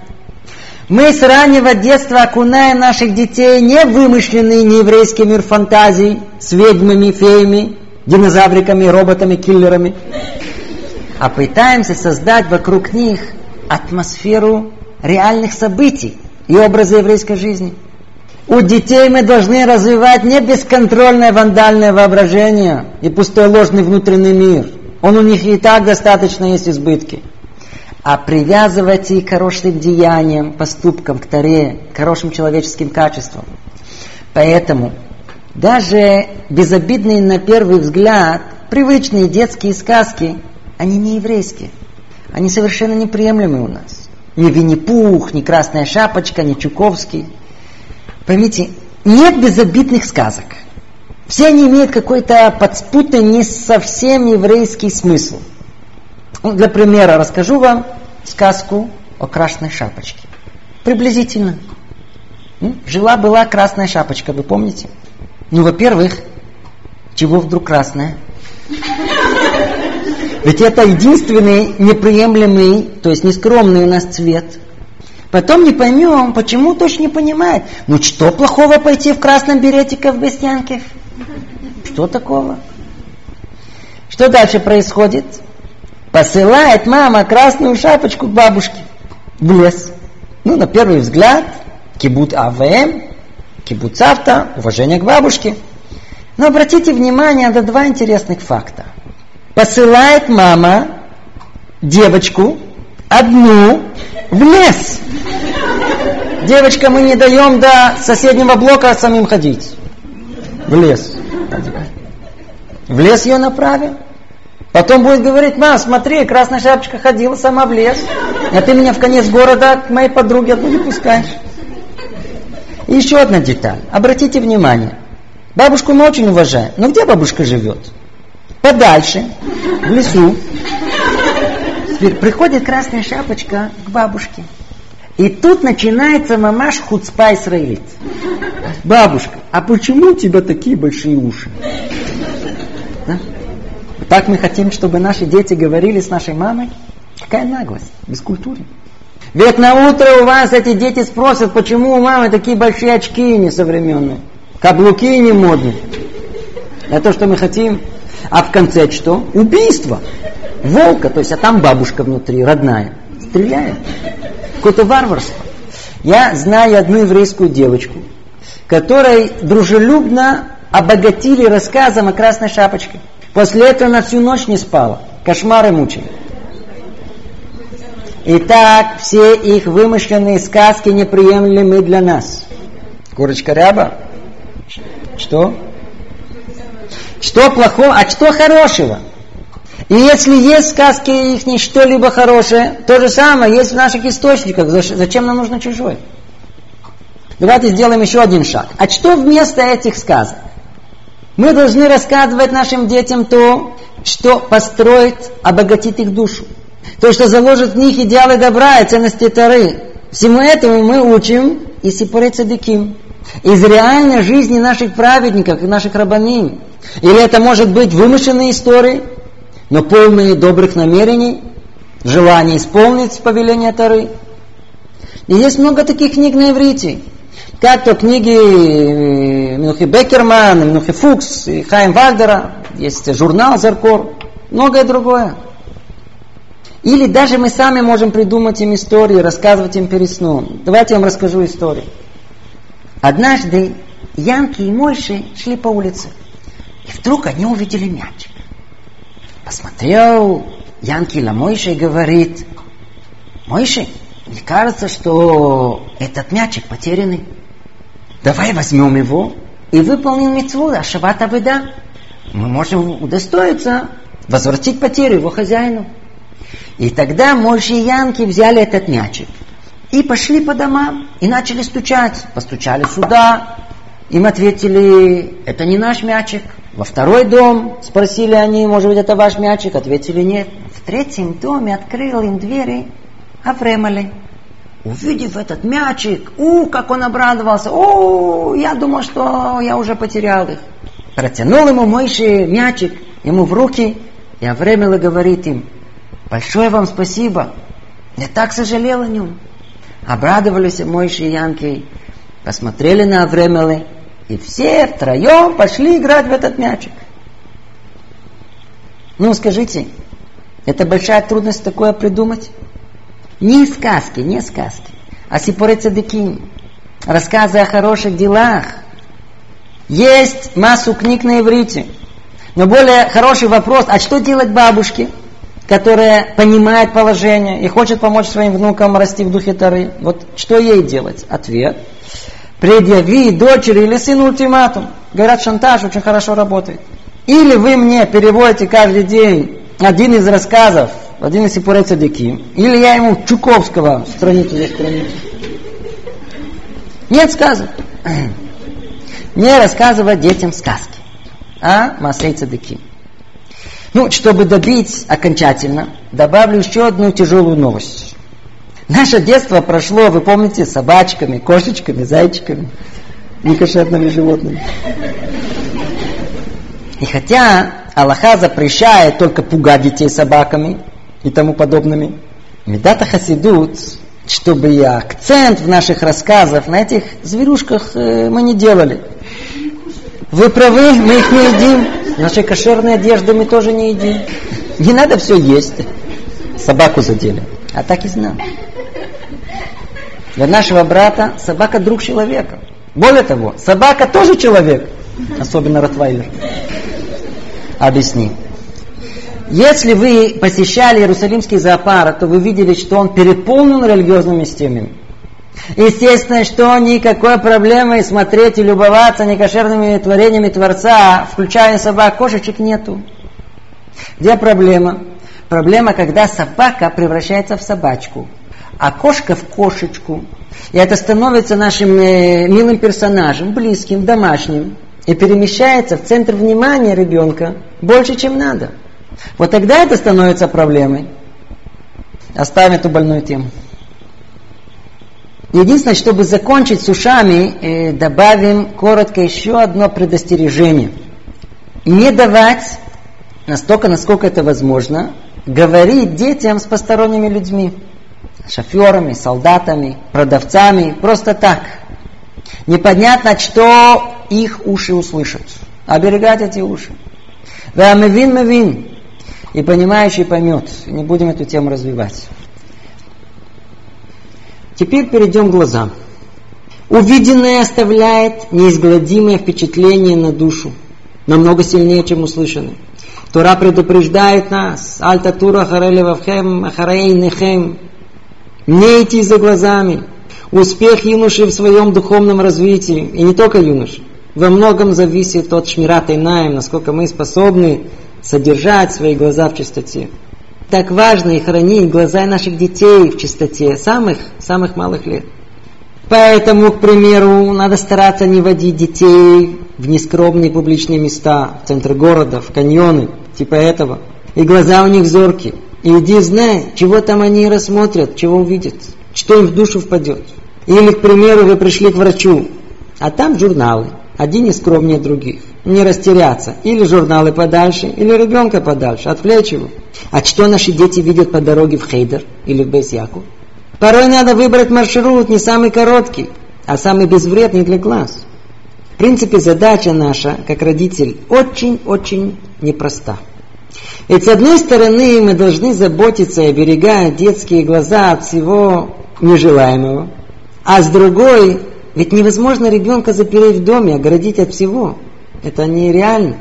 мы с раннего детства окунаем наших детей не вымышленный нееврейский мир фантазий с ведьмами, феями, динозавриками, роботами, киллерами, а пытаемся создать вокруг них атмосферу реальных событий и образа еврейской жизни. У детей мы должны развивать не бесконтрольное вандальное воображение и пустой ложный внутренний мир. Он у них и так достаточно есть избытки а привязывать их к хорошим деяниям, поступкам, к таре, к хорошим человеческим качествам. Поэтому даже безобидные на первый взгляд привычные детские сказки, они не еврейские. Они совершенно неприемлемы у нас. Ни Винни-Пух, ни Красная Шапочка, ни Чуковский. Поймите, нет безобидных сказок. Все они имеют какой-то подспутный, не совсем еврейский смысл. Для примера расскажу вам сказку о Красной Шапочке. Приблизительно. Жила-была Красная Шапочка, вы помните? Ну, во-первых, чего вдруг красная? Ведь это единственный неприемлемый, то есть нескромный у нас цвет. Потом не поймем, почему точно не понимает. Ну что плохого пойти в красном беретике в Бестянке? Что такого? Что дальше происходит? Посылает мама красную шапочку к бабушке в лес. Ну, на первый взгляд, кибут АВМ, кибут авто, уважение к бабушке. Но обратите внимание на два интересных факта – посылает мама девочку одну в лес. Девочка, мы не даем до соседнего блока самим ходить. В лес. В лес ее направим. Потом будет говорить, мам, смотри, красная шапочка ходила сама в лес, а ты меня в конец города к моей подруге не пускаешь. И еще одна деталь. Обратите внимание. Бабушку мы очень уважаем. Но где бабушка живет? подальше, в лесу. Теперь приходит красная шапочка к бабушке. И тут начинается мамаш хуцпа Исраилит. Бабушка, а почему у тебя такие большие уши? Да? Так мы хотим, чтобы наши дети говорили с нашей мамой? Какая наглость, без культуры. Ведь на утро у вас эти дети спросят, почему у мамы такие большие очки несовременные, каблуки не модные. Это то, что мы хотим а в конце что? Убийство. Волка, то есть, а там бабушка внутри, родная. Стреляет. Какое-то варварство. Я знаю одну еврейскую девочку, которой дружелюбно обогатили рассказом о красной шапочке. После этого она всю ночь не спала. Кошмары мучили. Итак, все их вымышленные сказки неприемлемы для нас. Курочка ряба? Что? Что плохого, а что хорошего? И если есть сказки их что-либо хорошее, то же самое есть в наших источниках. Зачем нам нужно чужое? Давайте сделаем еще один шаг. А что вместо этих сказок? Мы должны рассказывать нашим детям то, что построит, обогатит их душу. То, что заложит в них идеалы добра и ценности Тары. Всему этому мы учим и Сипуре Цадыким. Из реальной жизни наших праведников и наших рабаним. Или это может быть вымышленные истории, но полные добрых намерений, желание исполнить повеление Тары. И есть много таких книг на иврите. Как то книги э, Минухи Бекерман, Минухи Фукс, Хайм Вальдера, есть журнал Заркор, многое другое. Или даже мы сами можем придумать им истории, рассказывать им перед сном. Давайте я вам расскажу историю. Однажды Янки и Мойши шли по улице. И вдруг они увидели мячик. Посмотрел Янки на Мойши и говорит, Мойши, мне кажется, что этот мячик потерянный. Давай возьмем его и выполним митцву Ашавата Беда. Мы можем удостоиться возвратить потерю его хозяину. И тогда Мойши и Янки взяли этот мячик и пошли по домам и начали стучать. Постучали сюда, им ответили, это не наш мячик. Во второй дом спросили они, может быть, это ваш мячик? Ответили, нет. В третьем доме открыл им двери Авремали. Увидев этот мячик, у, как он обрадовался, о, я думал, что я уже потерял их. Протянул ему Мойши мячик, ему в руки, и Авремелы говорит им, большое вам спасибо, я так сожалел о нем. Обрадовались Мойши и Янки, посмотрели на Авремелы, и все втроем пошли играть в этот мячик. Ну, скажите, это большая трудность такое придумать? Не сказки, не сказки, а сипоре цадыкин, рассказы о хороших делах. Есть массу книг на иврите. Но более хороший вопрос, а что делать бабушке, которая понимает положение и хочет помочь своим внукам расти в духе Тары, вот что ей делать? Ответ. Предъяви дочери или сыну ультиматум. Говорят, шантаж очень хорошо работает. Или вы мне переводите каждый день один из рассказов, один из Сипурей Цадики, или я ему Чуковского страницу здесь страницу. Нет сказок. Не рассказывать детям сказки, а Масей Цадыки. Ну, чтобы добить окончательно, добавлю еще одну тяжелую новость. Наше детство прошло, вы помните, собачками, кошечками, зайчиками, некошерными животными. И хотя Аллаха запрещает только пугать детей собаками и тому подобными, Медата Хасидут, чтобы и акцент в наших рассказах на этих зверюшках э, мы не делали. Вы правы, мы их не едим. Наши кошерные одежды мы тоже не едим. Не надо все есть. Собаку задели. А так и знал. Для нашего брата собака друг человека. Более того, собака тоже человек. Особенно Ротвайлер. Объясни. Если вы посещали Иерусалимский зоопарк, то вы видели, что он переполнен религиозными системами. Естественно, что никакой проблемы смотреть и любоваться некошерными творениями Творца, включая собак, кошечек, нету. Где проблема? Проблема, когда собака превращается в собачку, а кошка в кошечку. И это становится нашим э, милым персонажем, близким, домашним. И перемещается в центр внимания ребенка больше, чем надо. Вот тогда это становится проблемой. Оставим эту больную тему. Единственное, чтобы закончить с ушами, э, добавим коротко еще одно предостережение. Не давать, настолько, насколько это возможно, говорить детям с посторонними людьми. Шоферами, солдатами, продавцами, просто так. Непонятно, что их уши услышат. Оберегать эти уши. Вамевин мевин. И понимающий поймет. Не будем эту тему развивать. Теперь перейдем к глазам. Увиденное оставляет неизгладимое впечатление на душу, намного сильнее, чем услышанное. Тора предупреждает нас, Альта Тура Харелевавхем, Ахарейнехем, не идти за глазами. Успех юноши в своем духовном развитии, и не только юноши, во многом зависит от шмирата Инаем, насколько мы способны содержать свои глаза в чистоте так важно и хранить глаза наших детей в чистоте, самых, самых малых лет. Поэтому, к примеру, надо стараться не водить детей в нескромные публичные места, в центр города, в каньоны, типа этого. И глаза у них зоркие. И иди знай, чего там они рассмотрят, чего увидят, что им в душу впадет. Или, к примеру, вы пришли к врачу, а там журналы, один не скромнее других не растеряться. Или журналы подальше, или ребенка подальше, отвлечь его. А что наши дети видят по дороге в Хейдер или в Бейсяку? Порой надо выбрать маршрут не самый короткий, а самый безвредный для глаз. В принципе, задача наша, как родитель, очень-очень непроста. Ведь с одной стороны мы должны заботиться и оберегать детские глаза от всего нежелаемого, а с другой, ведь невозможно ребенка запереть в доме, оградить от всего – это нереально.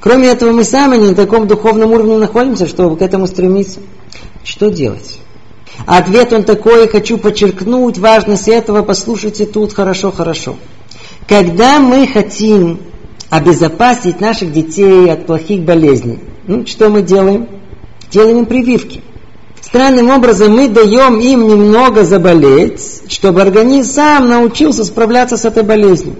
Кроме этого, мы сами не на таком духовном уровне находимся, чтобы к этому стремиться. Что делать? Ответ он такой, хочу подчеркнуть важность этого, послушайте тут хорошо-хорошо. Когда мы хотим обезопасить наших детей от плохих болезней, ну, что мы делаем? Делаем им прививки. Странным образом мы даем им немного заболеть, чтобы организм сам научился справляться с этой болезнью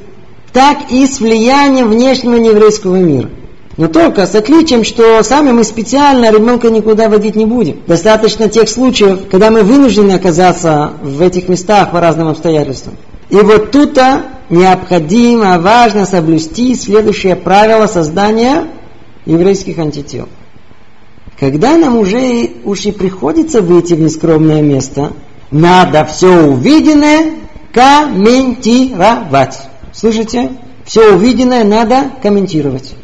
так и с влиянием внешнего нееврейского мира. Но только с отличием, что сами мы специально ребенка никуда водить не будем. Достаточно тех случаев, когда мы вынуждены оказаться в этих местах по разным обстоятельствам. И вот тут-то необходимо, важно соблюсти следующее правило создания еврейских антител. Когда нам уже уж и приходится выйти в нескромное место, надо все увиденное комментировать. Слышите? Все увиденное надо комментировать.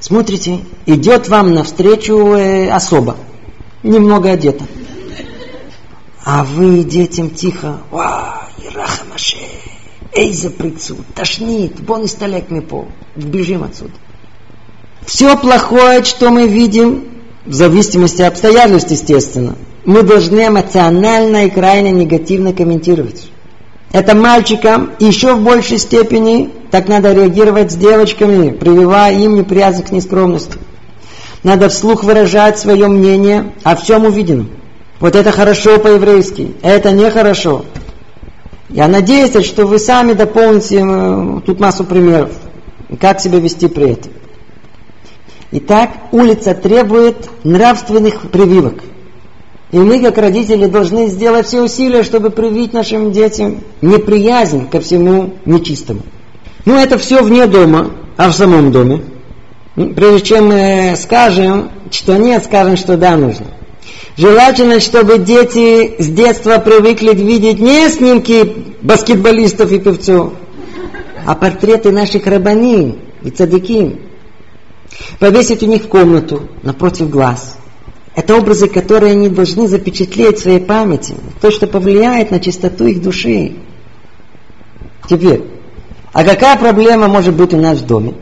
Смотрите, идет вам навстречу э, особо, немного одета. А вы детям тихо, ва, Ирахамаше, эй, за прицуд, тошнит, бон и столек мы пол, бежим отсюда. Все плохое, что мы видим, в зависимости от обстоятельств, естественно, мы должны эмоционально и крайне негативно комментировать. Это мальчикам еще в большей степени так надо реагировать с девочками, прививая им неприязнь к нескромности. Надо вслух выражать свое мнение о всем увиденном. Вот это хорошо по-еврейски, это нехорошо. Я надеюсь, что вы сами дополните э, тут массу примеров, как себя вести при этом. Итак, улица требует нравственных прививок. И мы, как родители, должны сделать все усилия, чтобы привить нашим детям неприязнь ко всему нечистому. Ну, это все вне дома, а в самом доме. Ну, прежде чем мы скажем, что нет, скажем, что да, нужно. Желательно, чтобы дети с детства привыкли видеть не снимки баскетболистов и певцов, а портреты наших рабанин и цадыки. Повесить у них в комнату, напротив глаз. Это образы, которые они должны запечатлеть в своей памяти. То, что повлияет на чистоту их души. Теперь, а какая проблема может быть у нас в доме?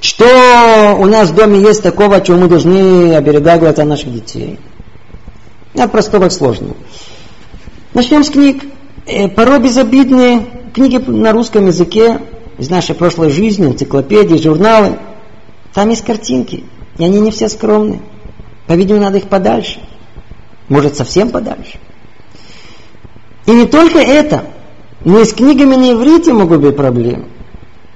Что у нас в доме есть такого, чего мы должны оберегать глаза наших детей? От простого к сложному. Начнем с книг. Э, порой безобидные книги на русском языке из нашей прошлой жизни, энциклопедии, журналы. Там есть картинки, и они не все скромные. По-видимому, надо их подальше. Может, совсем подальше. И не только это, но и с книгами на иврите могут быть проблемы.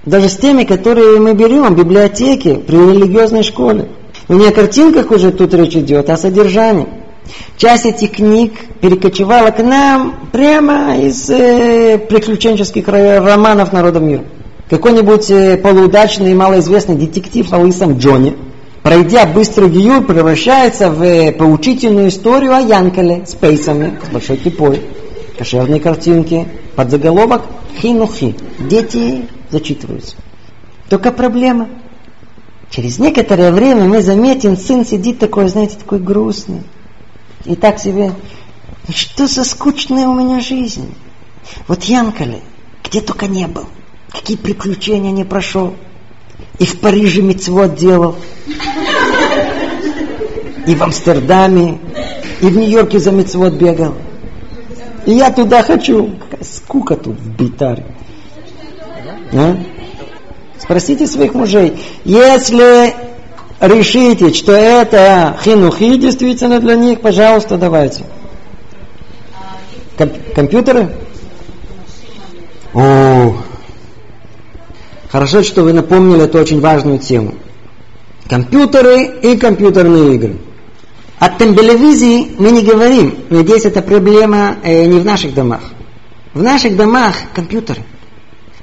Даже с теми, которые мы берем в библиотеке, при религиозной школе. Но не о картинках уже тут речь идет, а о содержании. Часть этих книг перекочевала к нам прямо из э, приключенческих романов народа мира. Какой-нибудь э, полуудачный и малоизвестный детектив о лысом Джоне, пройдя быстрый гиюр, превращается в э, поучительную историю о Янкеле с пейсами, с большой кипой, кошерные картинки, под заголовок «Хинухи». Дети зачитываются. Только проблема. Через некоторое время мы заметим, сын сидит такой, знаете, такой грустный. И так себе, что за скучная у меня жизнь. Вот Янкале, где только не был, какие приключения не прошел. И в Париже мецвод делал, и в Амстердаме, и в Нью-Йорке за мецвод бегал. И я туда хочу. Какая скука тут в Битаре. А? Спросите своих мужей. Если решите, что это хинухи действительно для них, пожалуйста, давайте. Комп компьютеры? О, хорошо, что вы напомнили эту очень важную тему. Компьютеры и компьютерные игры. О тембелевизии мы не говорим. Надеюсь, эта проблема э, не в наших домах. В наших домах компьютеры.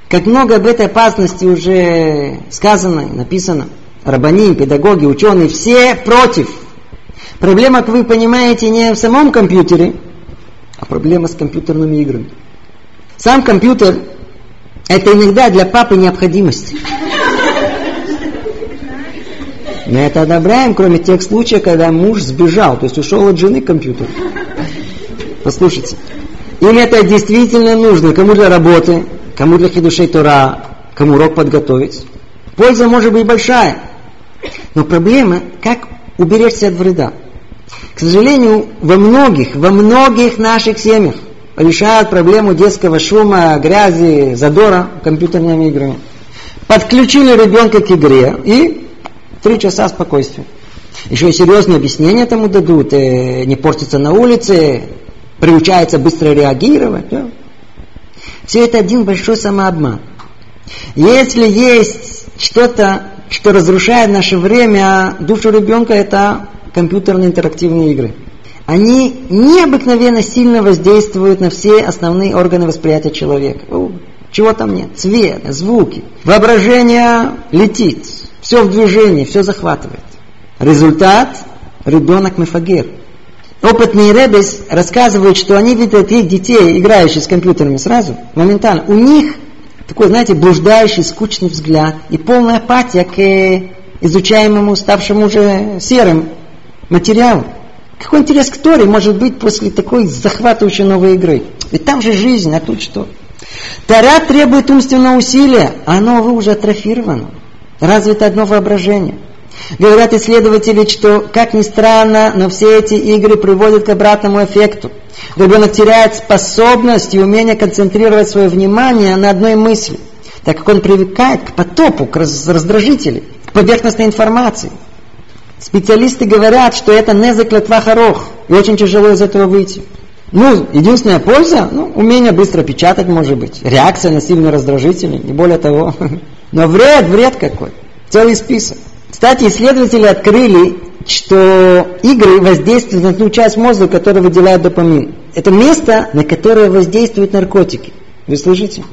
Как много об этой опасности уже сказано и написано. Рабаним, педагоги, ученые, все против. Проблема, как вы понимаете, не в самом компьютере, а проблема с компьютерными играми. Сам компьютер – это иногда для папы необходимость. Мы это одобряем, кроме тех случаев, когда муж сбежал, то есть ушел от жены к компьютеру. Послушайте, им это действительно нужно, кому для работы, кому для хидушей Тора, кому урок подготовить. Польза может быть большая, но проблема, как уберечься от вреда. К сожалению, во многих, во многих наших семьях решают проблему детского шума, грязи, задора компьютерными играми. Подключили ребенка к игре и Три часа спокойствия. Еще и серьезные объяснения тому дадут. Э, не портится на улице, приучается быстро реагировать. Да? Все это один большой самообман. Если есть что-то, что разрушает наше время, душу ребенка, это компьютерные интерактивные игры. Они необыкновенно сильно воздействуют на все основные органы восприятия человека. Чего там нет? Цвет, звуки. Воображение летит. Все в движении, все захватывает. Результат – ребенок мефагер. Опытные ребес рассказывают, что они видят их детей, играющих с компьютерами сразу, моментально. У них такой, знаете, блуждающий, скучный взгляд и полная апатия к изучаемому, ставшему уже серым материалу. Какой интерес к Торе может быть после такой захватывающей новой игры? Ведь там же жизнь, а тут что? Тора требует умственного усилия, а оно, увы, уже атрофировано. Развито одно воображение. Говорят исследователи, что, как ни странно, но все эти игры приводят к обратному эффекту. Ребенок теряет способность и умение концентрировать свое внимание на одной мысли, так как он привыкает к потопу, к раздражителю, к поверхностной информации. Специалисты говорят, что это незак летвахарох, и очень тяжело из этого выйти. Ну, единственная польза, ну, умение быстро печатать, может быть. Реакция на сильные раздражители, не более того. Но вред, вред какой. Целый список. Кстати, исследователи открыли, что игры воздействуют на ту часть мозга, которая выделяет допамин. Это место, на которое воздействуют наркотики. Вы слышите?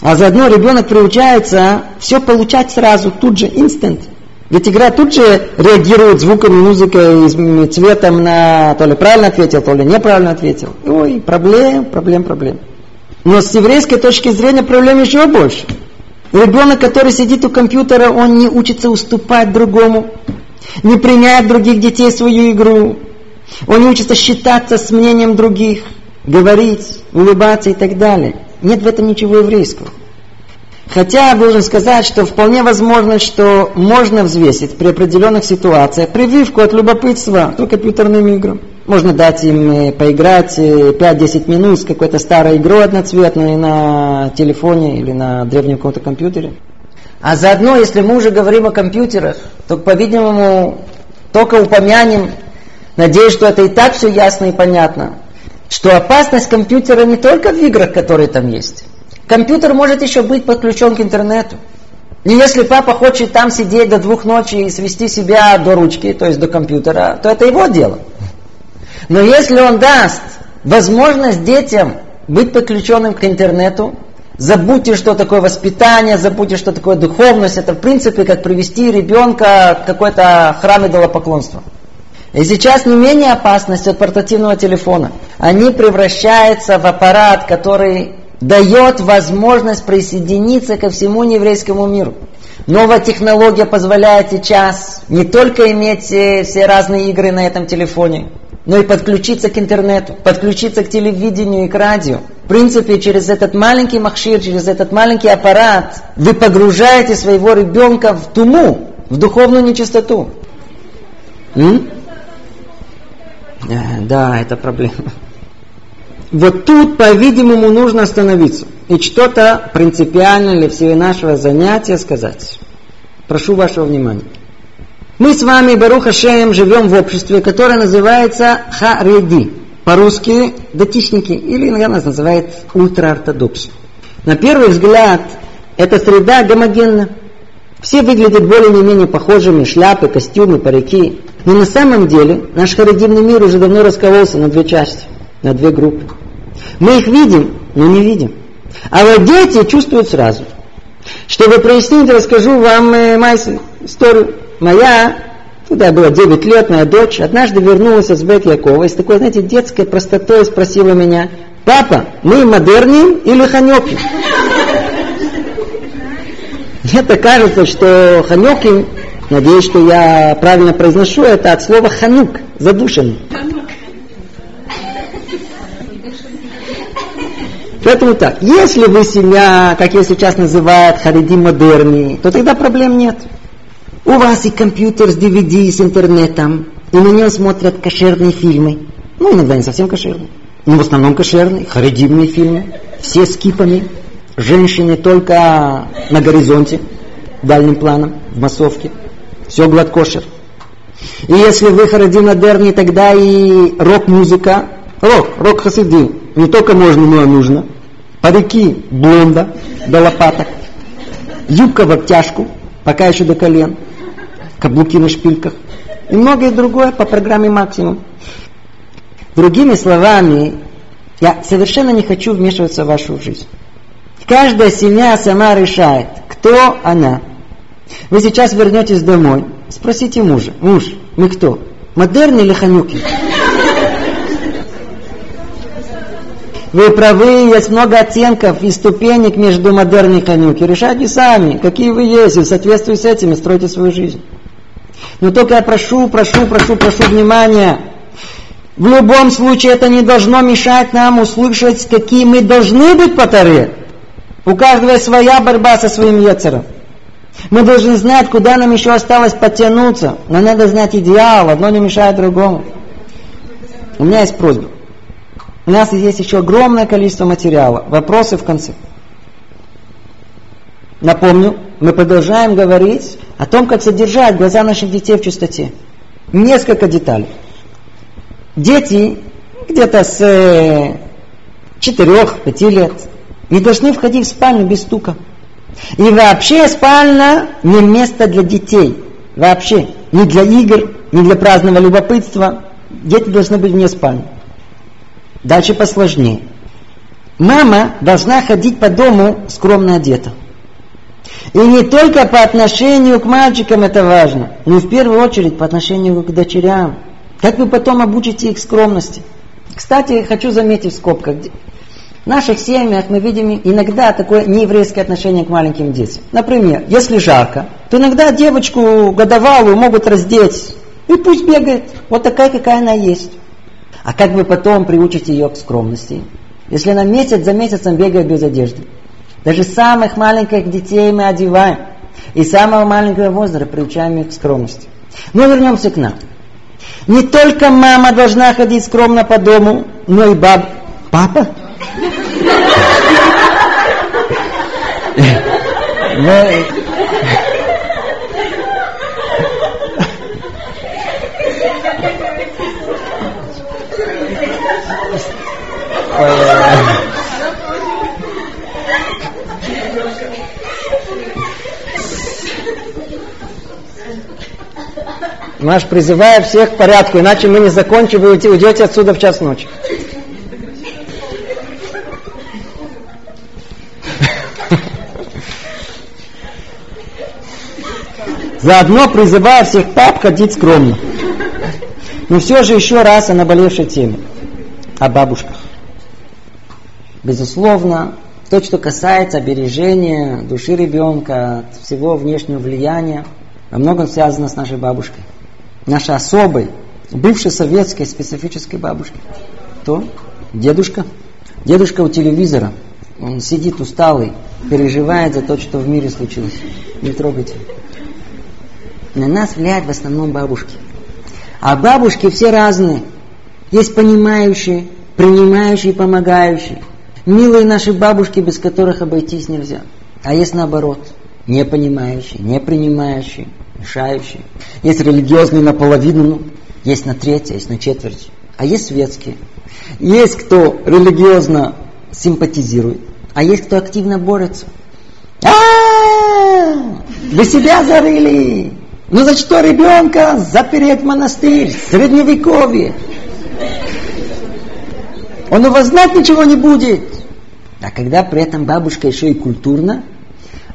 А заодно ребенок приучается все получать сразу, тут же, инстант. Ведь игра тут же реагирует звуками, музыкой, цветом на то ли правильно ответил, то ли неправильно ответил. Ой, проблем, проблем, проблем. Но с еврейской точки зрения проблем еще больше. Ребенок, который сидит у компьютера, он не учится уступать другому, не принять других детей в свою игру. Он не учится считаться с мнением других, говорить, улыбаться и так далее. Нет в этом ничего еврейского. Хотя должен сказать, что вполне возможно, что можно взвесить при определенных ситуациях прививку от любопытства к компьютерным играм. Можно дать им э, поиграть 5-10 э, минут с какой-то старой игрой одноцветной на телефоне или на древнем каком-то компьютере. А заодно, если мы уже говорим о компьютерах, то, по-видимому, только упомянем, надеюсь, что это и так все ясно и понятно, что опасность компьютера не только в играх, которые там есть. Компьютер может еще быть подключен к интернету. И если папа хочет там сидеть до двух ночи и свести себя до ручки, то есть до компьютера, то это его дело. Но если он даст возможность детям быть подключенным к интернету, забудьте, что такое воспитание, забудьте, что такое духовность, это в принципе как привести ребенка к какой-то храм идолопоклонства. И сейчас не менее опасность от портативного телефона. Они превращаются в аппарат, который дает возможность присоединиться ко всему нееврейскому миру. Новая технология позволяет сейчас не только иметь э, все разные игры на этом телефоне, но и подключиться к интернету, подключиться к телевидению и к радио. В принципе, через этот маленький махшир, через этот маленький аппарат вы погружаете своего ребенка в туму, в духовную нечистоту. М? Э, да, это проблема. Вот тут, по-видимому, нужно остановиться и что-то принципиально для всего нашего занятия сказать. Прошу вашего внимания. Мы с вами, Баруха Шеем, живем в обществе, которое называется Хареди. По-русски датичники, или иногда нас называют ультраортодоксы. На первый взгляд, эта среда гомогенна. Все выглядят более-менее похожими, шляпы, костюмы, парики. Но на самом деле наш харидимный мир уже давно раскололся на две части, на две группы. Мы их видим, но не видим. А вот дети чувствуют сразу. Чтобы прояснить, расскажу вам э, мою историю. Моя, когда было 9 лет, моя дочь однажды вернулась из Бет Якова и с такой, знаете, детской простотой спросила меня, папа, мы модерним или ханёким? Мне-то кажется, что ханёким, надеюсь, что я правильно произношу это от слова ханук, задушенный. Поэтому так, если вы семья, как ее сейчас называют, хариди модерни, то тогда проблем нет. У вас и компьютер с DVD, с интернетом, и на нем смотрят кошерные фильмы. Ну, иногда не совсем кошерные. Но в основном кошерные, харидимные фильмы. Все с кипами. Женщины только на горизонте, дальним планом, в массовке. Все гладкошер. И если вы харади модерни, тогда и рок-музыка, рок, рок хасидим, не только можно, но и нужно – парики блонда до лопаток, юбка в обтяжку, пока еще до колен, каблуки на шпильках и многое другое по программе максимум. Другими словами, я совершенно не хочу вмешиваться в вашу жизнь. Каждая семья сама решает, кто она. Вы сейчас вернетесь домой, спросите мужа, муж, мы кто? Модерн или ханюки? Вы правы, есть много оттенков и ступенек между модерной и конюки. Решайте сами, какие вы есть, и в соответствии с этими стройте свою жизнь. Но только я прошу, прошу, прошу, прошу внимания. В любом случае это не должно мешать нам услышать, какие мы должны быть по Таре. У каждого своя борьба со своим яцером. Мы должны знать, куда нам еще осталось подтянуться. Но надо знать идеал, одно не мешает другому. У меня есть просьба. У нас есть еще огромное количество материала. Вопросы в конце. Напомню, мы продолжаем говорить о том, как содержать глаза наших детей в чистоте. Несколько деталей. Дети где-то с 4-5 э, лет не должны входить в спальню без стука. И вообще спальня не место для детей. Вообще. Не для игр, не для праздного любопытства. Дети должны быть вне спальни. Дальше посложнее. Мама должна ходить по дому скромно одета. И не только по отношению к мальчикам это важно, но и в первую очередь по отношению к дочерям. Как вы потом обучите их скромности? Кстати, хочу заметить в скобках. В наших семьях мы видим иногда такое нееврейское отношение к маленьким детям. Например, если жарко, то иногда девочку годовалую могут раздеть. И пусть бегает. Вот такая, какая она есть. А как вы потом приучите ее к скромности? Если она месяц за месяцем бегает без одежды. Даже самых маленьких детей мы одеваем. И самого маленького возраста приучаем их к скромности. Но вернемся к нам. Не только мама должна ходить скромно по дому, но и баб... Папа? Но... Маш, призываю всех к порядку, иначе мы не закончим, вы уйдете отсюда в час ночи. Заодно призываю всех пап ходить скромно. Но все же еще раз о наболевшей теме. О бабушках. Безусловно, то, что касается обережения души ребенка от всего внешнего влияния, во многом связано с нашей бабушкой. Нашей особой, бывшей советской специфической бабушкой. То дедушка. Дедушка у телевизора. Он сидит усталый, переживает за то, что в мире случилось. Не трогайте. На нас влияют в основном бабушки. А бабушки все разные. Есть понимающие, принимающие, помогающие. Милые наши бабушки, без которых обойтись нельзя. А есть наоборот, не понимающие, не принимающие, мешающие. Есть религиозные наполовину, есть на треть, есть на четверть. А есть светские. Есть кто религиозно симпатизирует, а есть кто активно борется. А, вы себя зарыли! Ну за что ребенка запереть в монастырь, средневековье? Он у вас знать ничего не будет. А когда при этом бабушка еще и культурна,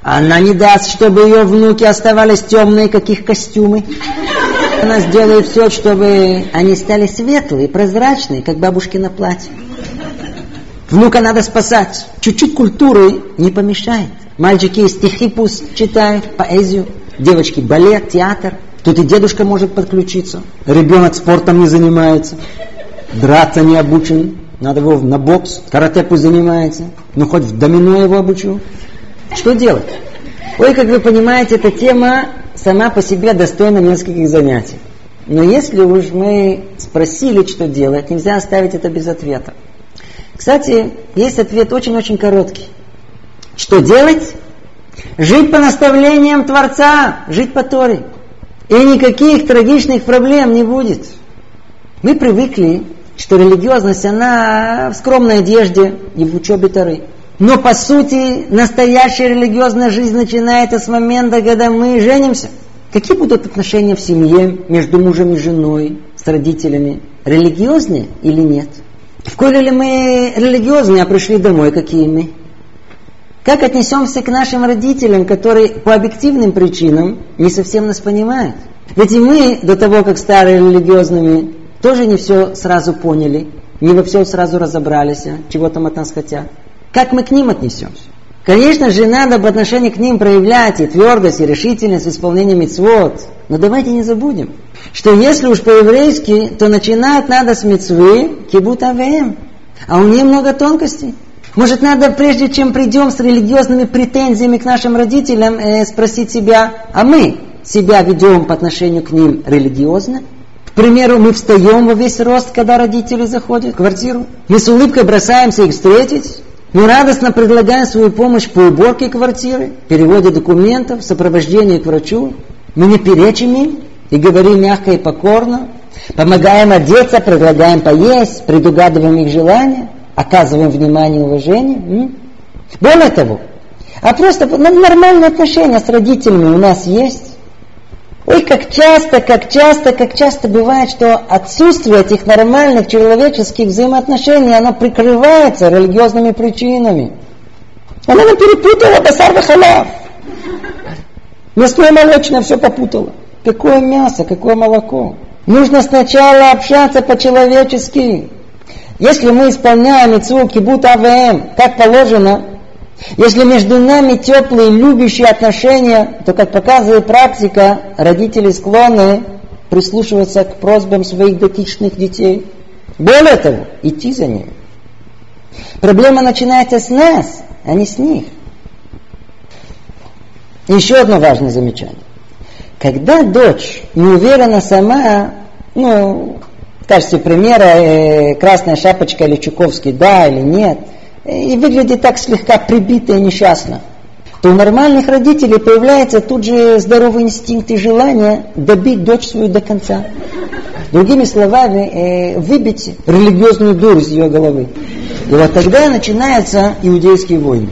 она не даст, чтобы ее внуки оставались темные, каких костюмы. Она сделает все, чтобы они стали светлые, прозрачные, как бабушкино платье. Внука надо спасать. Чуть-чуть культуры не помешает. Мальчики стихи пусть читают, поэзию девочки балет, театр. Тут и дедушка может подключиться. Ребенок спортом не занимается. Драться не обучен. Надо его на бокс, карате пусть занимается. Ну, хоть в домино его обучу. Что делать? Ой, как вы понимаете, эта тема сама по себе достойна нескольких занятий. Но если уж мы спросили, что делать, нельзя оставить это без ответа. Кстати, есть ответ очень-очень короткий. Что делать? Жить по наставлениям Творца, жить по Торе. И никаких трагичных проблем не будет. Мы привыкли, что религиозность, она в скромной одежде и в учебе Торы. Но по сути, настоящая религиозная жизнь начинается с момента, когда мы женимся. Какие будут отношения в семье между мужем и женой, с родителями? Религиозные или нет? В коли ли мы религиозные, а пришли домой, какие мы? Как отнесемся к нашим родителям, которые по объективным причинам не совсем нас понимают? Ведь и мы, до того, как стали религиозными, тоже не все сразу поняли, не во все сразу разобрались, а чего там от нас хотят. Как мы к ним отнесемся? Конечно же, надо в отношении к ним проявлять и твердость, и решительность в исполнении мецвод. Но давайте не забудем, что если уж по-еврейски, то начинать надо с мецвы кибут авеем. А у нее много тонкостей. Может, надо, прежде чем придем с религиозными претензиями к нашим родителям, э, спросить себя, а мы себя ведем по отношению к ним религиозно? К примеру, мы встаем во весь рост, когда родители заходят в квартиру. Мы с улыбкой бросаемся их встретить. Мы радостно предлагаем свою помощь по уборке квартиры, переводе документов, сопровождении к врачу. Мы не перечим им и говорим мягко и покорно. Помогаем одеться, предлагаем поесть, предугадываем их желания, оказываем внимание и уважение. Более того, а просто нормальные отношения с родителями у нас есть. Ой, как часто, как часто, как часто бывает, что отсутствие этих нормальных человеческих взаимоотношений, оно прикрывается религиозными причинами. Она нам перепутала басар халав. Мясное молочное все попутало. Какое мясо, какое молоко. Нужно сначала общаться по-человечески. Если мы исполняем ицу кибут АВМ, как положено, если между нами теплые, любящие отношения, то, как показывает практика, родители склонны прислушиваться к просьбам своих дотичных детей. Более того, идти за ними. Проблема начинается с нас, а не с них. Еще одно важное замечание. Когда дочь не уверена сама, ну, в качестве примера, э, красная шапочка или Чуковский, да или нет – и выглядит так слегка прибито и несчастно, то у нормальных родителей появляется тут же здоровый инстинкт и желание добить дочь свою до конца. Другими словами, э, выбить религиозную дурь из ее головы. И вот тогда начинаются иудейские войны.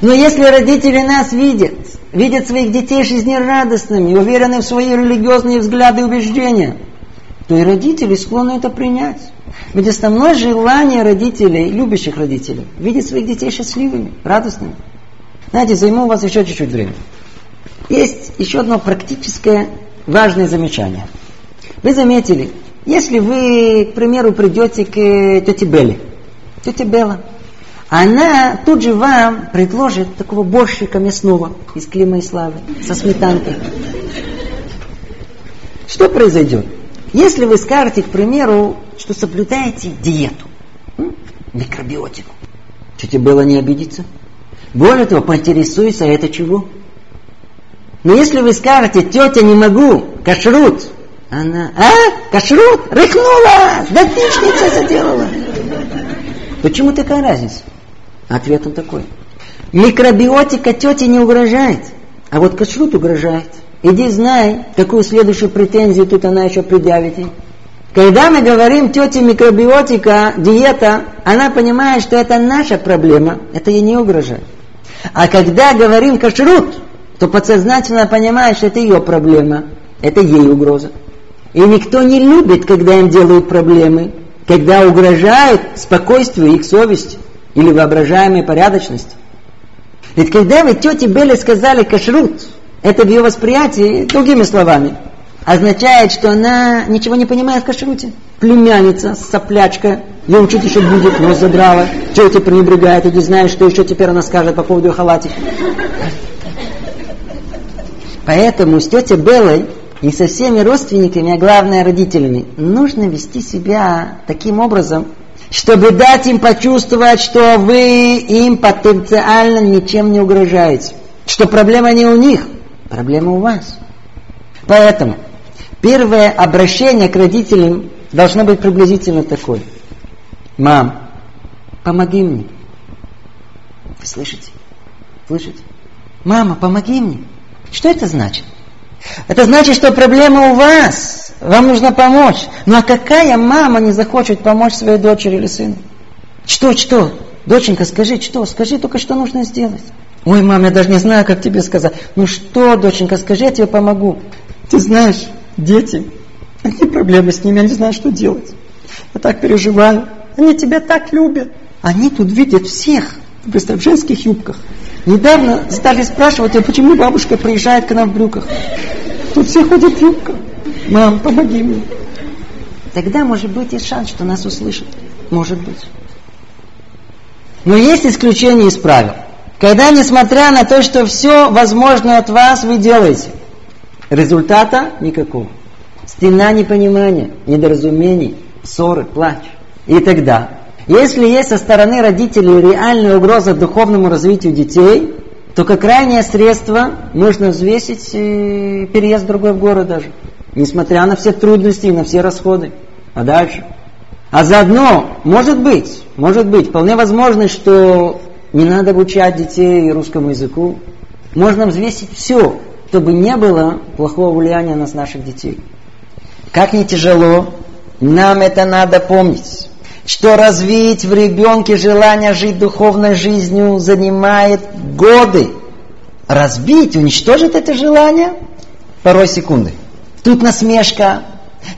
Но если родители нас видят, видят своих детей жизнерадостными, уверены в свои религиозные взгляды и убеждения, то и родители склонны это принять. Ведь основное желание родителей, любящих родителей, видеть своих детей счастливыми, радостными. Знаете, займу у вас еще чуть-чуть времени. Есть еще одно практическое важное замечание. Вы заметили, если вы, к примеру, придете к э, тете Белле, тетя Белла, она тут же вам предложит такого борщика мясного из Клима и Славы со сметанкой. Что произойдет? Если вы скажете, к примеру, что соблюдаете диету, микробиотику, тетя Белла не обидится. Более того, поинтересуется, а это чего? Но если вы скажете, тетя, не могу, кашрут, она, а, кашрут, рыхнула, дотичница заделала. Почему такая разница? Ответ он такой. Микробиотика тете не угрожает, а вот кашрут угрожает. Иди знай, какую следующую претензию тут она еще предъявит. Когда мы говорим тете микробиотика, диета, она понимает, что это наша проблема, это ей не угрожает. А когда говорим кашрут, то подсознательно понимает, что это ее проблема, это ей угроза. И никто не любит, когда им делают проблемы, когда угрожают спокойствию их совести или воображаемой порядочности. Ведь когда вы тете Белле сказали кашрут, это в ее восприятии, другими словами, означает, что она ничего не понимает в кашруте. Племянница, соплячка, ее учить еще будет, нос задрала, это пренебрегает, и не знаешь, что еще теперь она скажет по поводу халатика. Поэтому с тетей Беллой и со всеми родственниками, а главное родителями, нужно вести себя таким образом, чтобы дать им почувствовать, что вы им потенциально ничем не угрожаете. Что проблема не у них, Проблема у вас. Поэтому первое обращение к родителям должно быть приблизительно такое. Мам, помоги мне. Вы слышите? Слышите? Мама, помоги мне. Что это значит? Это значит, что проблема у вас. Вам нужно помочь. Ну а какая мама не захочет помочь своей дочери или сыну? Что, что? Доченька, скажи, что? Скажи только, что нужно сделать. Ой, мам, я даже не знаю, как тебе сказать. Ну что, доченька, скажи, я тебе помогу. Ты знаешь, дети, одни проблемы с ними, я не знаю, что делать. Я так переживаю. Они тебя так любят. Они тут видят всех, в женских юбках. Недавно стали спрашивать, а почему бабушка приезжает к нам в брюках? Тут все ходят в юбках. Мам, помоги мне. Тогда, может быть, есть шанс, что нас услышат. Может быть. Но есть исключение из правил. Когда, несмотря на то, что все возможное от вас вы делаете, результата никакого. Стена непонимания, недоразумений, ссоры, плач. И тогда Если есть со стороны родителей реальная угроза духовному развитию детей, то как крайнее средство можно взвесить э, переезд в другой город даже. Несмотря на все трудности и на все расходы. А дальше? А заодно, может быть, может быть, вполне возможно, что не надо обучать детей русскому языку. Можно взвесить все, чтобы не было плохого влияния на наших детей. Как не тяжело, нам это надо помнить что развить в ребенке желание жить духовной жизнью занимает годы. Разбить, уничтожить это желание порой секунды. Тут насмешка,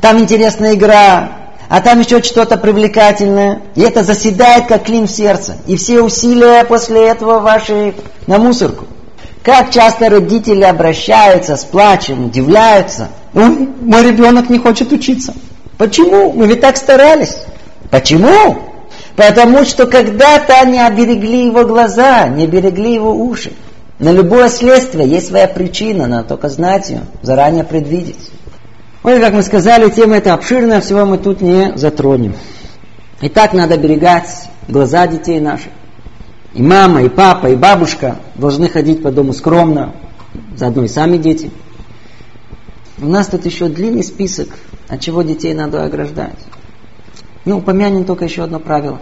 там интересная игра, а там еще что-то привлекательное. И это заседает как клин в сердце. И все усилия после этого ваши на мусорку. Как часто родители обращаются с плачем, удивляются. Ой, мой ребенок не хочет учиться. Почему? Мы ведь так старались. Почему? Потому что когда-то они оберегли его глаза, не берегли его уши. На любое следствие есть своя причина, надо только знать ее, заранее предвидеть. Ой, как мы сказали, тема эта обширная, всего мы тут не затронем. И так надо берегать глаза детей наших. И мама, и папа, и бабушка должны ходить по дому скромно, заодно и сами дети. У нас тут еще длинный список, от чего детей надо ограждать. Ну, упомянем только еще одно правило.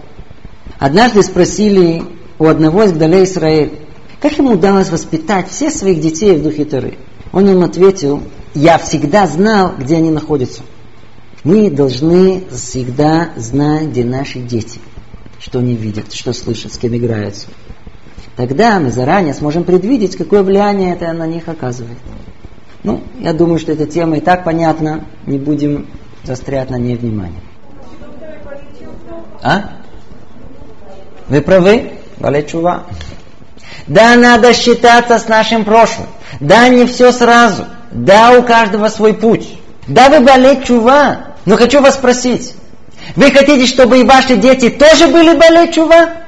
Однажды спросили у одного из Гдалей Израиль, как ему удалось воспитать всех своих детей в духе Торы. Он им ответил, я всегда знал, где они находятся. Мы должны всегда знать, где наши дети, что они видят, что слышат, с кем играются. Тогда мы заранее сможем предвидеть, какое влияние это на них оказывает. Ну, я думаю, что эта тема и так понятна, не будем застрять на ней внимание. А? Вы правы, Валечува. Да, надо считаться с нашим прошлым. Да, не все сразу. Да, у каждого свой путь. Да, вы болеть чува. Но хочу вас спросить. Вы хотите, чтобы и ваши дети тоже были болеть чува?